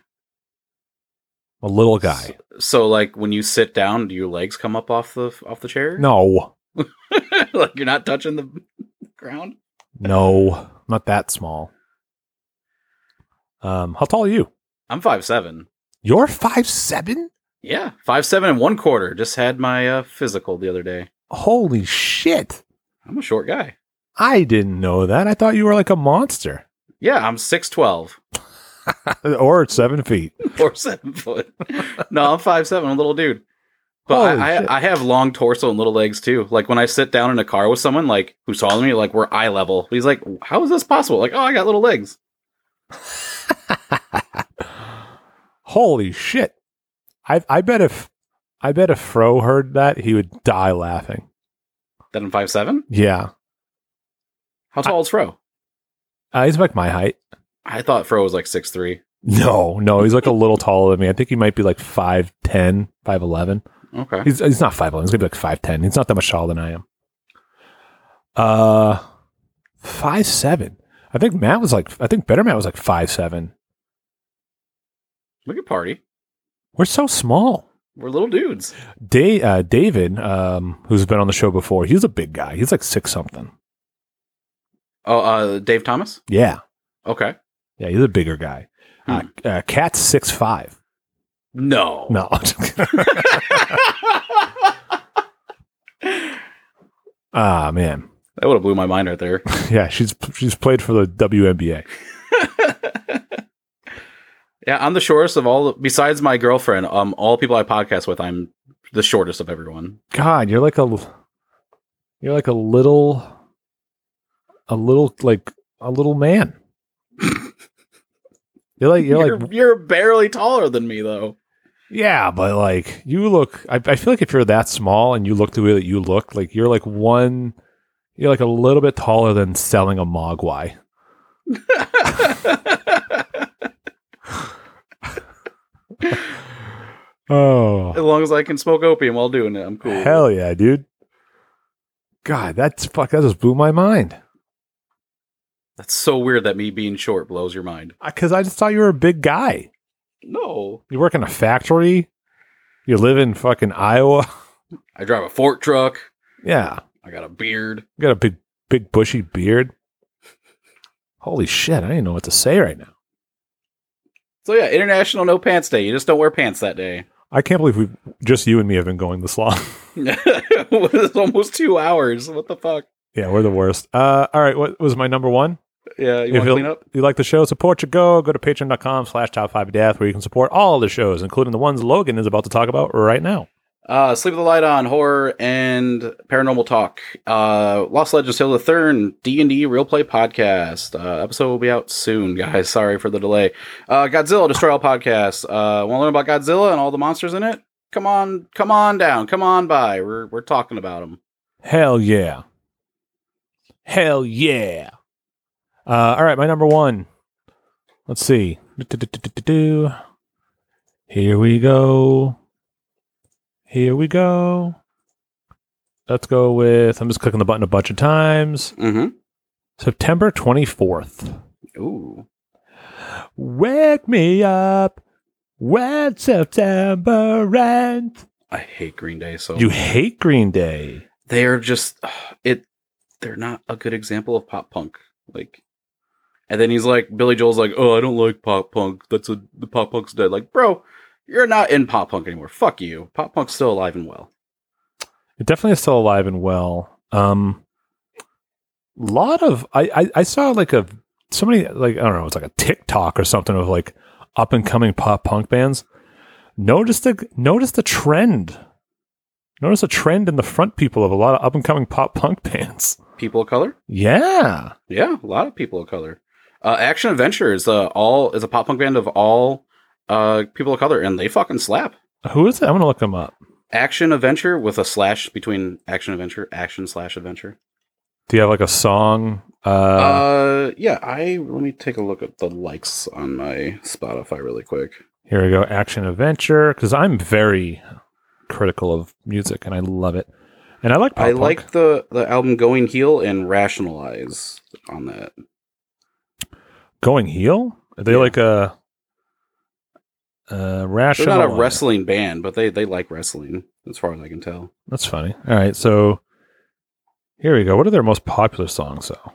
A little guy. So like when you sit down, do your legs come up off the off the chair? No. like you're not touching the ground? No. Not that small. Um, how tall are you? I'm five seven. You're five seven? Yeah, five seven and one quarter. Just had my uh, physical the other day. Holy shit. I'm a short guy. I didn't know that. I thought you were like a monster. Yeah, I'm six twelve or seven feet. or seven foot. no, I'm five seven, a little dude. But I. I, I have long torso and little legs too. Like when I sit down in a car with someone like taller than me, like we're eye level. He's like, "How is this possible?" Like, "Oh, I got little legs." Holy shit. I I bet if I bet if Fro heard that, he would die laughing. That I'm five seven. Yeah. How tall is Fro? Uh, he's like my height. I thought Fro was like six three. No, no, he's like a little taller than me. I think he might be like 5'10, 5'11. Okay. He's he's not 5'11, he's gonna be like 5'10. He's not that much taller than I am. Uh five seven. I think Matt was like I think better Matt was like five seven. We could party. We're so small. We're little dudes. Da- uh, David, um, who's been on the show before, he's a big guy. He's like six something. Oh, uh, Dave Thomas. Yeah. Okay. Yeah, he's a bigger guy. Uh, uh, Cat's six five. No. No. ah man. That would have blew my mind right there. Yeah, she's she's played for the WNBA. yeah, I'm the shortest of all. Besides my girlfriend, um, all people I podcast with, I'm the shortest of everyone. God, you're like a you're like a little a little like a little man. you're like you're, You're, like you're barely taller than me, though. yeah, but like you look. I, I feel like if you're that small and you look the way that you look, like you're like one. You're like a little bit taller than selling a mogwai. Oh as long as I can smoke opium while doing it, I'm cool. hell yeah, dude! God, that's fuck. That just blew my mind. That's so weird that me being short blows your mind. Because I just thought you were a big guy. No, You work in a factory. You live in fucking Iowa. I drive a fork truck. Yeah, I got a beard. you got a big, big bushy beard. Holy shit! I didn't know what to say right now. So yeah, International No Pants Day. You just don't wear pants that day. I can't believe we just you and me have been going this long. it's almost two hours. What the fuck? yeah, we're the worst. Uh, all right, what was my number one? Yeah, you want to clean up? you like the show, support your go. Go to patreon.com slash top five death where you can support all the shows, including the ones Logan is about to talk about right now. Uh, Sleep with the Light On, horror and paranormal talk. Uh, Lost Legends of the Third, D and D Real Play podcast. Uh, episode will be out soon, guys. Sorry for the delay. Uh, Godzilla Destroy All podcast. Uh, want to learn about Godzilla and all the monsters in it? Come on, come on down, come on by. We're we're talking about them. Hell yeah. Hell yeah. Uh, all right, my number one. Let's see. Here we go. Here we go. Let's go with, I'm just clicking the button a bunch of times. Mm-hmm. September 24th. Ooh. Wake me up when September ends. I hate Green Day so You hate Green Day. they are just it they're not a good example of pop punk like and then he's like billy joel's like oh i don't like pop punk that's a the pop punk's dead like bro you're not in pop punk anymore fuck you pop punk's still alive and well It definitely is still alive and well. Um, lot of I, I I saw like a so many like I don't know it's like a TikTok or something of like up and coming pop punk bands. Notice the notice the trend. Notice a trend in the front people of a lot of up and coming pop punk bands. people of color. Yeah. Yeah, a lot of people of color. Uh, Action Adventure is uh, all is a pop punk band of all uh, people of color, and they fucking slap. Who is it? I'm gonna look them up. Action Adventure with a slash between Action Adventure, Action slash Adventure. Do you have like a song? Uh, Uh, yeah. I let me take a look at the likes on my Spotify really quick. here we go. Action adventure. Because I'm very critical of music and I love it. And I like I punk. like the the album Going Heel and Rationalize on that. Going Heel. Are they Yeah. like a uh They're not a wrestling band, but they they like wrestling as far as I can tell. That's funny. All right, so here we go. What are their most popular songs though?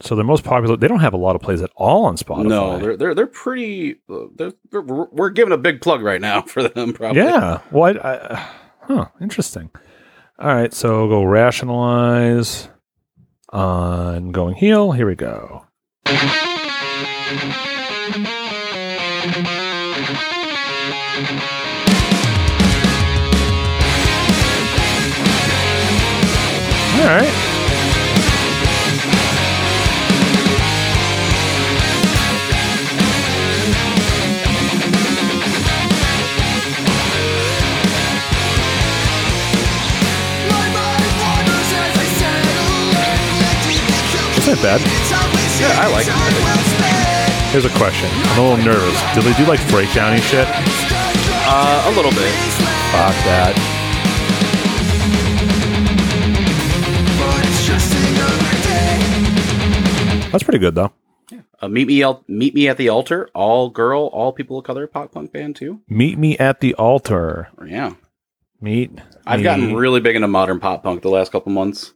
So their most popular. They don't have a lot of plays at all on Spotify. No, they're they're they're pretty. Uh, they're, they're, we're giving a big plug right now for them. Probably. Yeah. Well, I, I, huh. Interesting. All right. So go rationalize on going heel. Here we go. All right. Isn't bad? Yeah, I like it. Here's a question. I'm a little nervous. Do they do like breakdowny shit? Uh, a little bit. Fuck that. That's pretty good though. Uh, meet me, al- meet me at the altar. All girl, all people of color pop punk band too. Meet me at the altar. Yeah, Meet. I've me- gotten really big into modern pop punk the last couple months.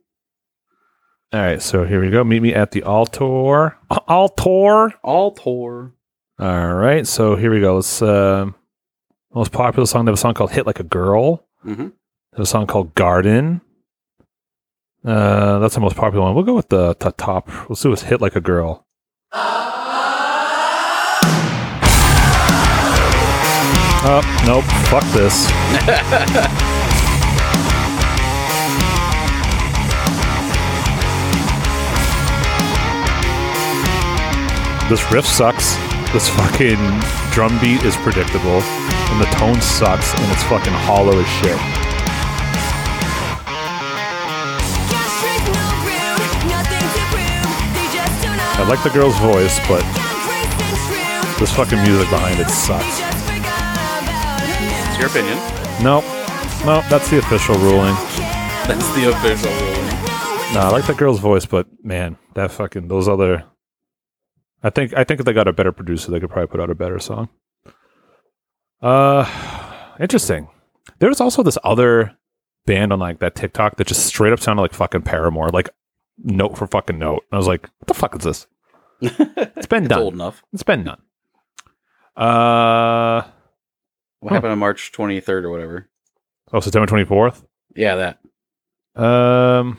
All right, so here we go. Meet me at the altar. Altar. All tour. All right, so here we go. Let's uh, most popular song. They have a song called "Hit Like a Girl." hmm They have a song called "Garden." Uh, that's the most popular one. We'll go with the, the top. Let's do this "Hit Like a Girl." Oh nope! Fuck this. This riff sucks. This fucking drum beat is predictable, and the tone sucks, and it's fucking hollow as shit. I like the girl's voice, but this fucking music behind it sucks. It's your opinion. Nope. Nope, that's the official ruling. That's the official ruling. No, I like the girl's voice, but man, that fucking those other. I think I think if they got a better producer, they could probably put out a better song. Uh, interesting. There was also this other band on like that TikTok that just straight up sounded like fucking Paramore, like note for fucking note. And I was like, what the fuck is this? It's been It's done. old enough. It's been done. Uh, What Huh. happened on March 23rd or whatever? oh, September twenty fourth. Yeah, that. Um,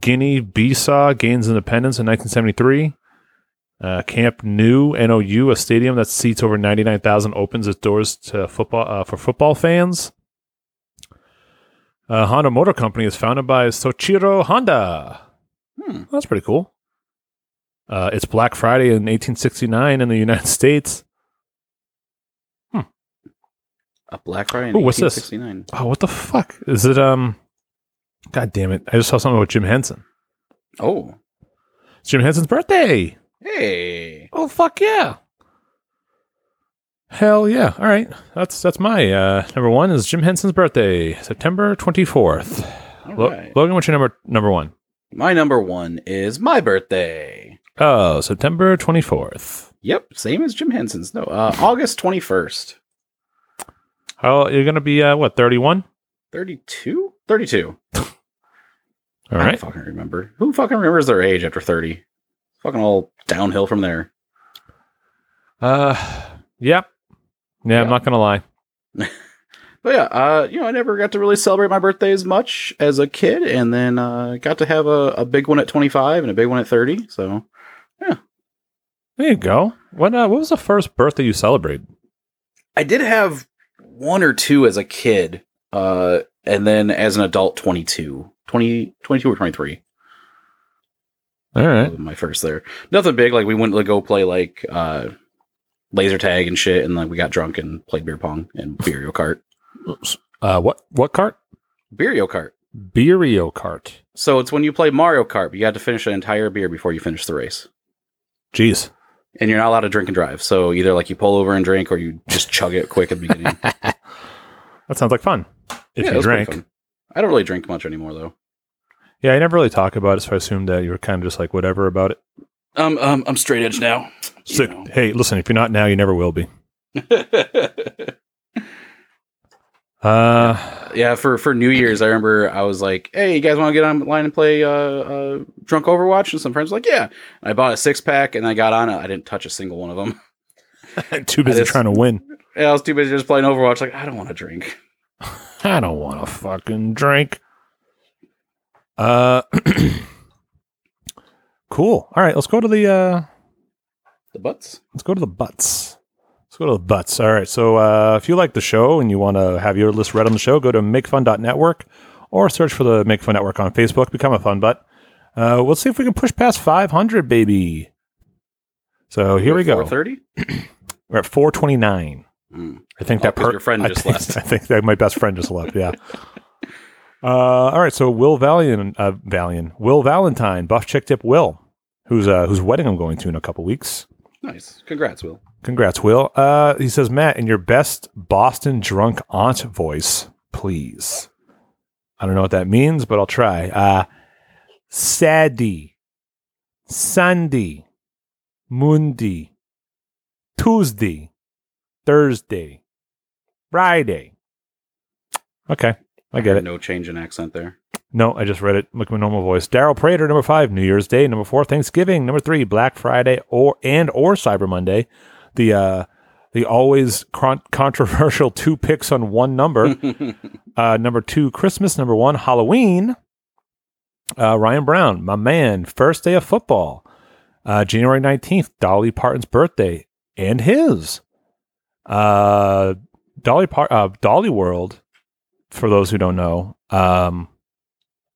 Guinea Bissau gains independence in 1973. Uh, Camp Nou NOU, a stadium that seats over 99,000, opens its doors to football uh, for football fans. Uh, Honda Motor Company is founded by Soichiro Honda. Hmm. That's pretty cool. Uh, it's Black Friday in 1869 in the United States. A Black Friday in Ooh, what's this? 1869. Oh, what the fuck is it? Um, God damn it! I just saw something with Jim Henson. Oh, It's Jim Henson's birthday. Hey. Oh fuck yeah! Hell yeah! All right, that's that's my uh, number one is Jim Henson's birthday, September twenty fourth. All Lo- right. Logan, what's your number number one? My number one is my birthday. Oh, September twenty fourth. Yep, same as Jim Henson's. No, uh, August 21st. Oh, you're gonna be uh, what Thirty one. Thirty two. Thirty two. All right. I fucking remember. Who fucking remembers their age after 30? Fucking all downhill from there. Uh, yeah, yeah. I'm not gonna lie. But yeah, uh, you know, I never got to really celebrate my birthday as much as a kid, and then uh, got to have a, a big one at 25 and a big one at 30. So yeah. There you go. What uh, what was the first birthday you celebrated? I did have one or two as a kid, uh, and then as an adult, 22. 20, 22 or 23. All right. my first there. Nothing big. Like we went to go play like uh laser tag and shit, and like we got drunk and played beer pong and Beerio Kart. Uh, what what cart? Beerio Kart. Beerio Kart. So it's when you play Mario Kart, you have to finish an entire beer before you finish the race. Jeez. And you're not allowed to drink and drive. So either like you pull over and drink or you just chug it quick at the beginning. That sounds like fun. If Yeah, you drink. I don't really drink much anymore though. Yeah, I never really talk about it, so I assumed that you were kind of just like whatever about it. Um, um I'm straight edge now. You So, know. hey, listen, if you're not now, you never will be. Uh, yeah, for for New Year's, I remember I was like, "Hey, you guys want to get online and play uh, uh, drunk Overwatch?" And some friends were like, "Yeah." And I bought a six pack and I got on it. I didn't touch a single one of them. too busy just- trying to win. Yeah, I was too busy just playing Overwatch. Like, I don't want to drink. I don't want to fucking drink. Uh, cool. All right, let's go to the uh, The butts. let's go to the butts. Let's go to the butts. All right. So uh, if you like the show and you want to have your list read on the show, go to makefun.network or search for the Make Fun Network on Facebook. Become a fun butt. Uh, we'll see if we can push past 500, baby. So here we go. Four thirty. We're at 429. Mm. I think Oh, that 'cause your friend I just think, left. I think that my best friend just left. Yeah. uh, all right. So Will Valiant, uh, Valiant, Will Valentine, Buff Chick Tip Will, whose uh, whose wedding I'm going to in a couple weeks. Nice. Congrats, Will. Congrats, Will. Uh, he says, Matt, in your best Boston drunk aunt voice, please. I don't know what that means, but I'll try. Uh, Sadie, Sunday, Monday, Tuesday, Thursday, Friday. Okay, I get it. No change in accent there. No, I just read it like my normal voice. Daryl Prater, number five, New Year's Day. Number four, Thanksgiving. Number three, Black Friday or and or Cyber Monday. The uh, the always con- controversial two picks on one number. uh, number two, Christmas. Number one, Halloween. Uh, Ryan Brown, my man, first day of football. Uh, January 19th, Dolly Parton's birthday and his. Uh, Dolly Par- uh, Dollywood, for those who don't know, um,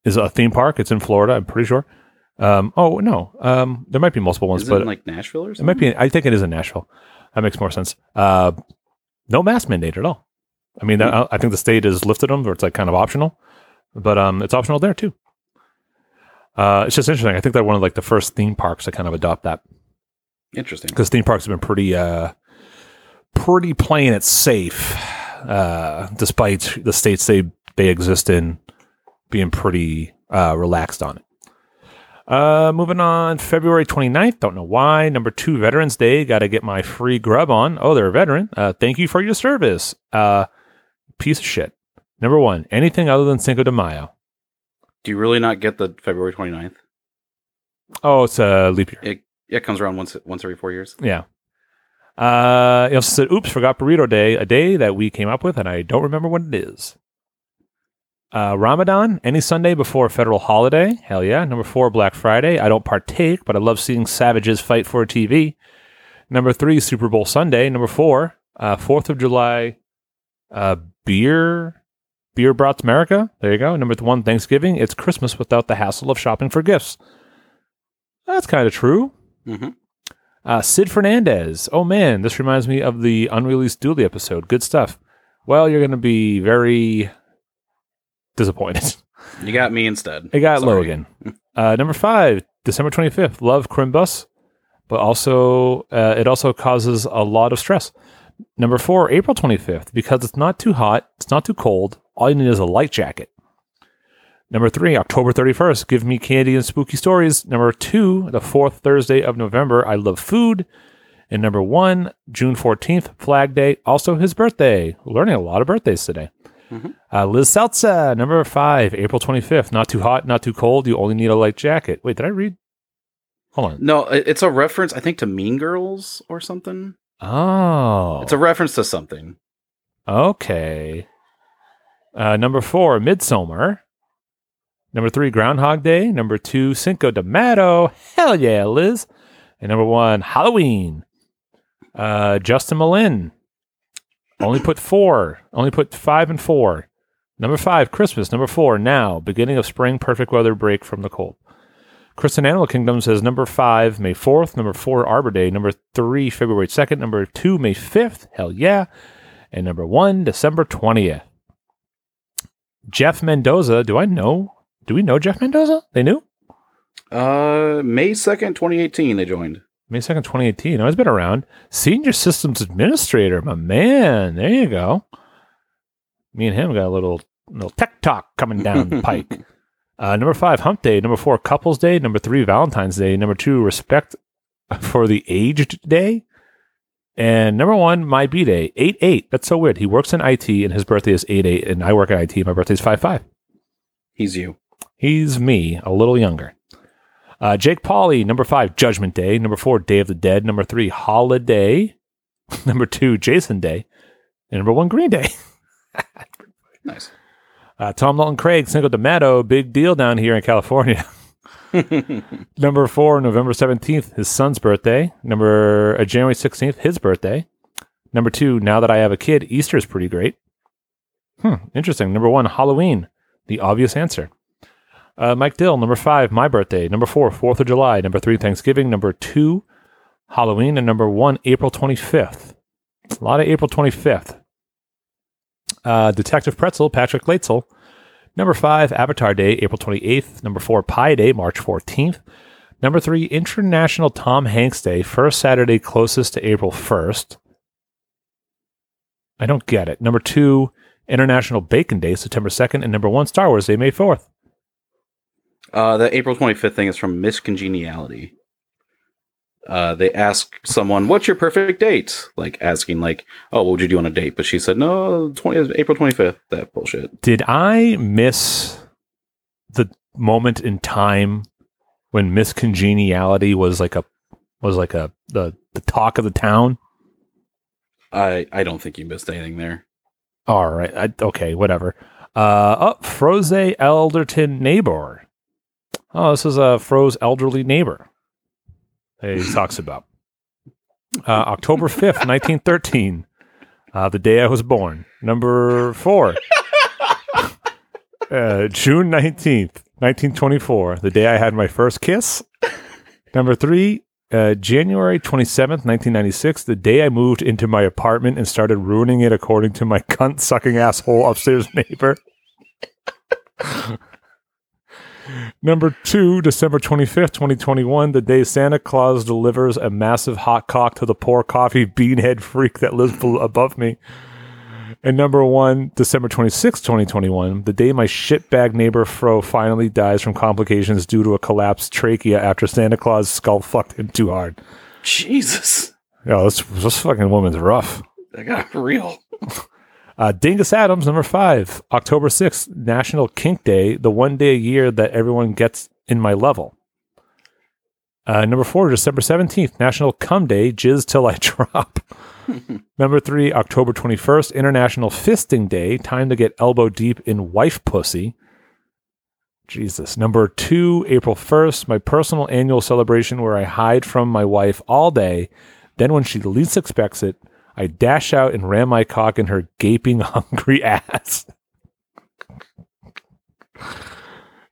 is a theme park. It's in Florida, I'm pretty sure. Um, oh no, um, there might be multiple ones, Is it but in like Nashville or it might be. I think it is in Nashville. That makes more sense. Uh, no mask mandate at all. I mean, I, I think the state has lifted them, or it's like kind of optional, but um, it's optional there too. Uh, it's just interesting. I think they're one of like the first theme parks to kind of adopt that Interesting. because theme parks have been pretty, uh, pretty playing it safe, uh, despite the states they they exist in being pretty uh, relaxed on it. Uh, moving on, February 29th. Don't know why. Number two, Veterans Day. Got to get my free grub on. Oh, they're a veteran. Uh, thank you for your service. Uh, piece of shit. Number one, anything other than Cinco de Mayo. Do you really not get the February 29th? Oh, it's a leap year. It it comes around once once every four years. Yeah. Uh, he also said, oops, forgot Burrito Day, a day that we came up with, and I don't remember what it is. Uh, Ramadan, any Sunday before a federal holiday. Hell yeah. Number four, Black Friday. I don't partake, but I love seeing savages fight for a TV. Number three, Super Bowl Sunday. Number four, uh, 4th of July, uh, beer, beer brought to America. There you go. Number one, Thanksgiving. It's Christmas without the hassle of shopping for gifts. That's kind of true. hmm Uh, Sid Fernandez. Oh man, this reminds me of the unreleased Dooley episode. Good stuff. Well, you're going to be very disappointed. You got me instead. I got Sorry. Logan. Uh, number five, December 25th. Love Crimbus, but also uh, it also causes a lot of stress. Number four, April 25th, because it's not too hot, it's not too cold. All you need is a light jacket. Number three, October 31st, give me candy and spooky stories. Number two, the fourth Thursday of November, I love food. And number one, June 14th, Flag Day, also his birthday. We're learning a lot of birthdays today. Mhm. Uh, Liz Seltza, number five, April 25th, not too hot, not too cold. You only need a light jacket. Wait, did I read? Hold on. No, it's a reference, I think, to Mean Girls or something. Oh. It's a reference to something. Okay. Uh, number four, Midsummer. Number three, Groundhog Day. Number two, Cinco de Mayo. Hell yeah, Liz. And number one, Halloween. Uh, Justin Malin. Only put four. Only put five and four. Number five, Christmas. Number four, now. Beginning of spring, perfect weather break from the cold. Chris and Animal Kingdom says number five, May 4th. Number four, Arbor Day. Number three, February 2nd. Number two, May 5th. Hell yeah. And number one, December 20th. Jeff Mendoza. Do I know? Do we know Jeff Mendoza? They knew? Uh, May 2nd, 2018, they joined. May 2nd, 2018. Oh, he's been around. Senior Systems Administrator, my man. There you go. Me and him got a little little tech talk coming down the pike. Uh, number five, Hump Day. Number four, Couples Day. Number three, Valentine's Day. Number two, Respect for the Aged Day. And number one, my B Day, 8 8. That's so weird. He works in IT and his birthday is 8 8, and I work in IT. My birthday is 5 5. He's you. He's me, a little younger. Uh, Jake Pauley, number five, Judgment Day. Number four, Day of the Dead. Number three, Holiday. number two, Jason Day. And number one, Green Day. Nice. Uh, Tom Dalton Craig, Cinco de Mayo, big deal down here in California. Number four, November 17th, his son's birthday. Number uh, January 16th, his birthday. Number two, now that I have a kid, Easter is pretty great. Hmm, interesting. Number one, Halloween, the obvious answer. Uh, Mike Dill, number five, my birthday. Number four, 4th of July. Number three, Thanksgiving. Number two, Halloween. And number one, April 25th. A lot of April 25th. Uh, Detective Pretzel, Patrick Laitzel. Number five, Avatar Day, April 28th. Number four, Pi Day, March 14th. Number three, International Tom Hanks Day, first Saturday closest to April 1st. I don't get it. Number two, International Bacon Day, September 2nd. And number one, Star Wars Day, May 4th. Uh, the April 25th thing is from Miss Congeniality. Uh, they ask someone, "What's your perfect date?" Like asking, like, "Oh, what would you do on a date?" But she said, "No, 20, April 25th." That bullshit. Did I miss the moment in time when Miss Congeniality was like a was like a the the talk of the town? I I don't think you missed anything there. All right. I, okay, whatever. Uh, oh, Fro's elderly neighbor. Oh, this is a Fro's elderly neighbor. He talks about uh, October fifth, nineteen thirteen, uh, the day I was born. Number four, uh, June nineteenth, nineteen twenty-four, the day I had my first kiss. Number three, uh, January 27th, 1996, the day I moved into my apartment and started ruining it according to my cunt sucking asshole upstairs neighbor. Number two, December 25th, 2021, the day Santa Claus delivers a massive hot cock to the poor coffee beanhead freak that lives above me. And number one, December 26th, 2021, the day my shitbag neighbor Fro finally dies from complications due to a collapsed trachea after Santa Claus skull fucked him too hard. Jesus, Yo, this, this fucking woman's rough. that got real. Uh, Dingus Adams, number five, October 6th, National Kink Day, the one day a year that everyone gets in my level. Uh, number four, December 17th, National Cum Day, Jizz Till I Drop. number three, October 21st, International Fisting Day, time to get elbow deep in wife pussy. Jesus. Number two, April 1st, my personal annual celebration where I hide from my wife all day. Then, when she least expects it, I dash out and ram my cock in her gaping, hungry ass.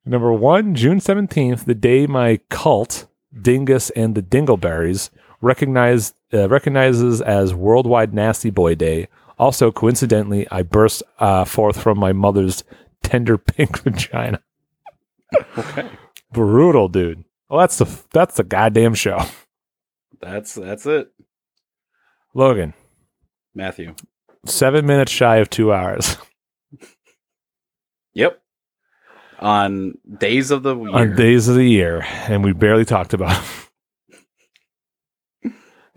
Number one, June 17th, the day my cult, Dingus and the Dingleberries, recognized, uh, recognizes as Worldwide Nasty Boy Day. Also, coincidentally, I burst uh, forth from my mother's tender pink vagina. Okay, Brutal, dude. Well, that's the that's the goddamn show. that's that's it, Logan, Matthew. seven minutes shy of two hours. Yep. On days of the year. on days of the year, and we barely talked about.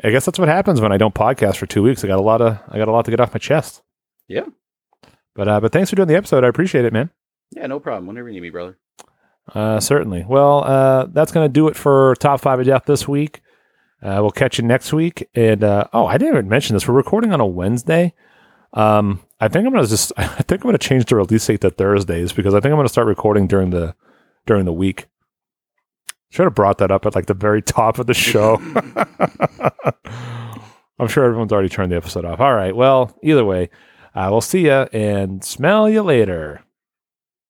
I guess that's what happens when I don't podcast for two weeks. I got a lot of I got a lot to get off my chest. Yeah. But uh, but thanks for doing the episode. I appreciate it, man. yeah, no problem. Whenever you need me, brother. Uh, certainly. Well, uh, that's gonna do it for top five of death this week. Uh, we'll catch you next week. And uh, oh, I didn't even mention this. We're recording on a Wednesday. Um, I think I'm gonna just I think I'm gonna change the release date to Thursdays because I think I'm gonna start recording during the during the week. Should have brought that up at like the very top of the show. I'm sure everyone's already turned the episode off. All right. Well, either way, I will see you and smell you later.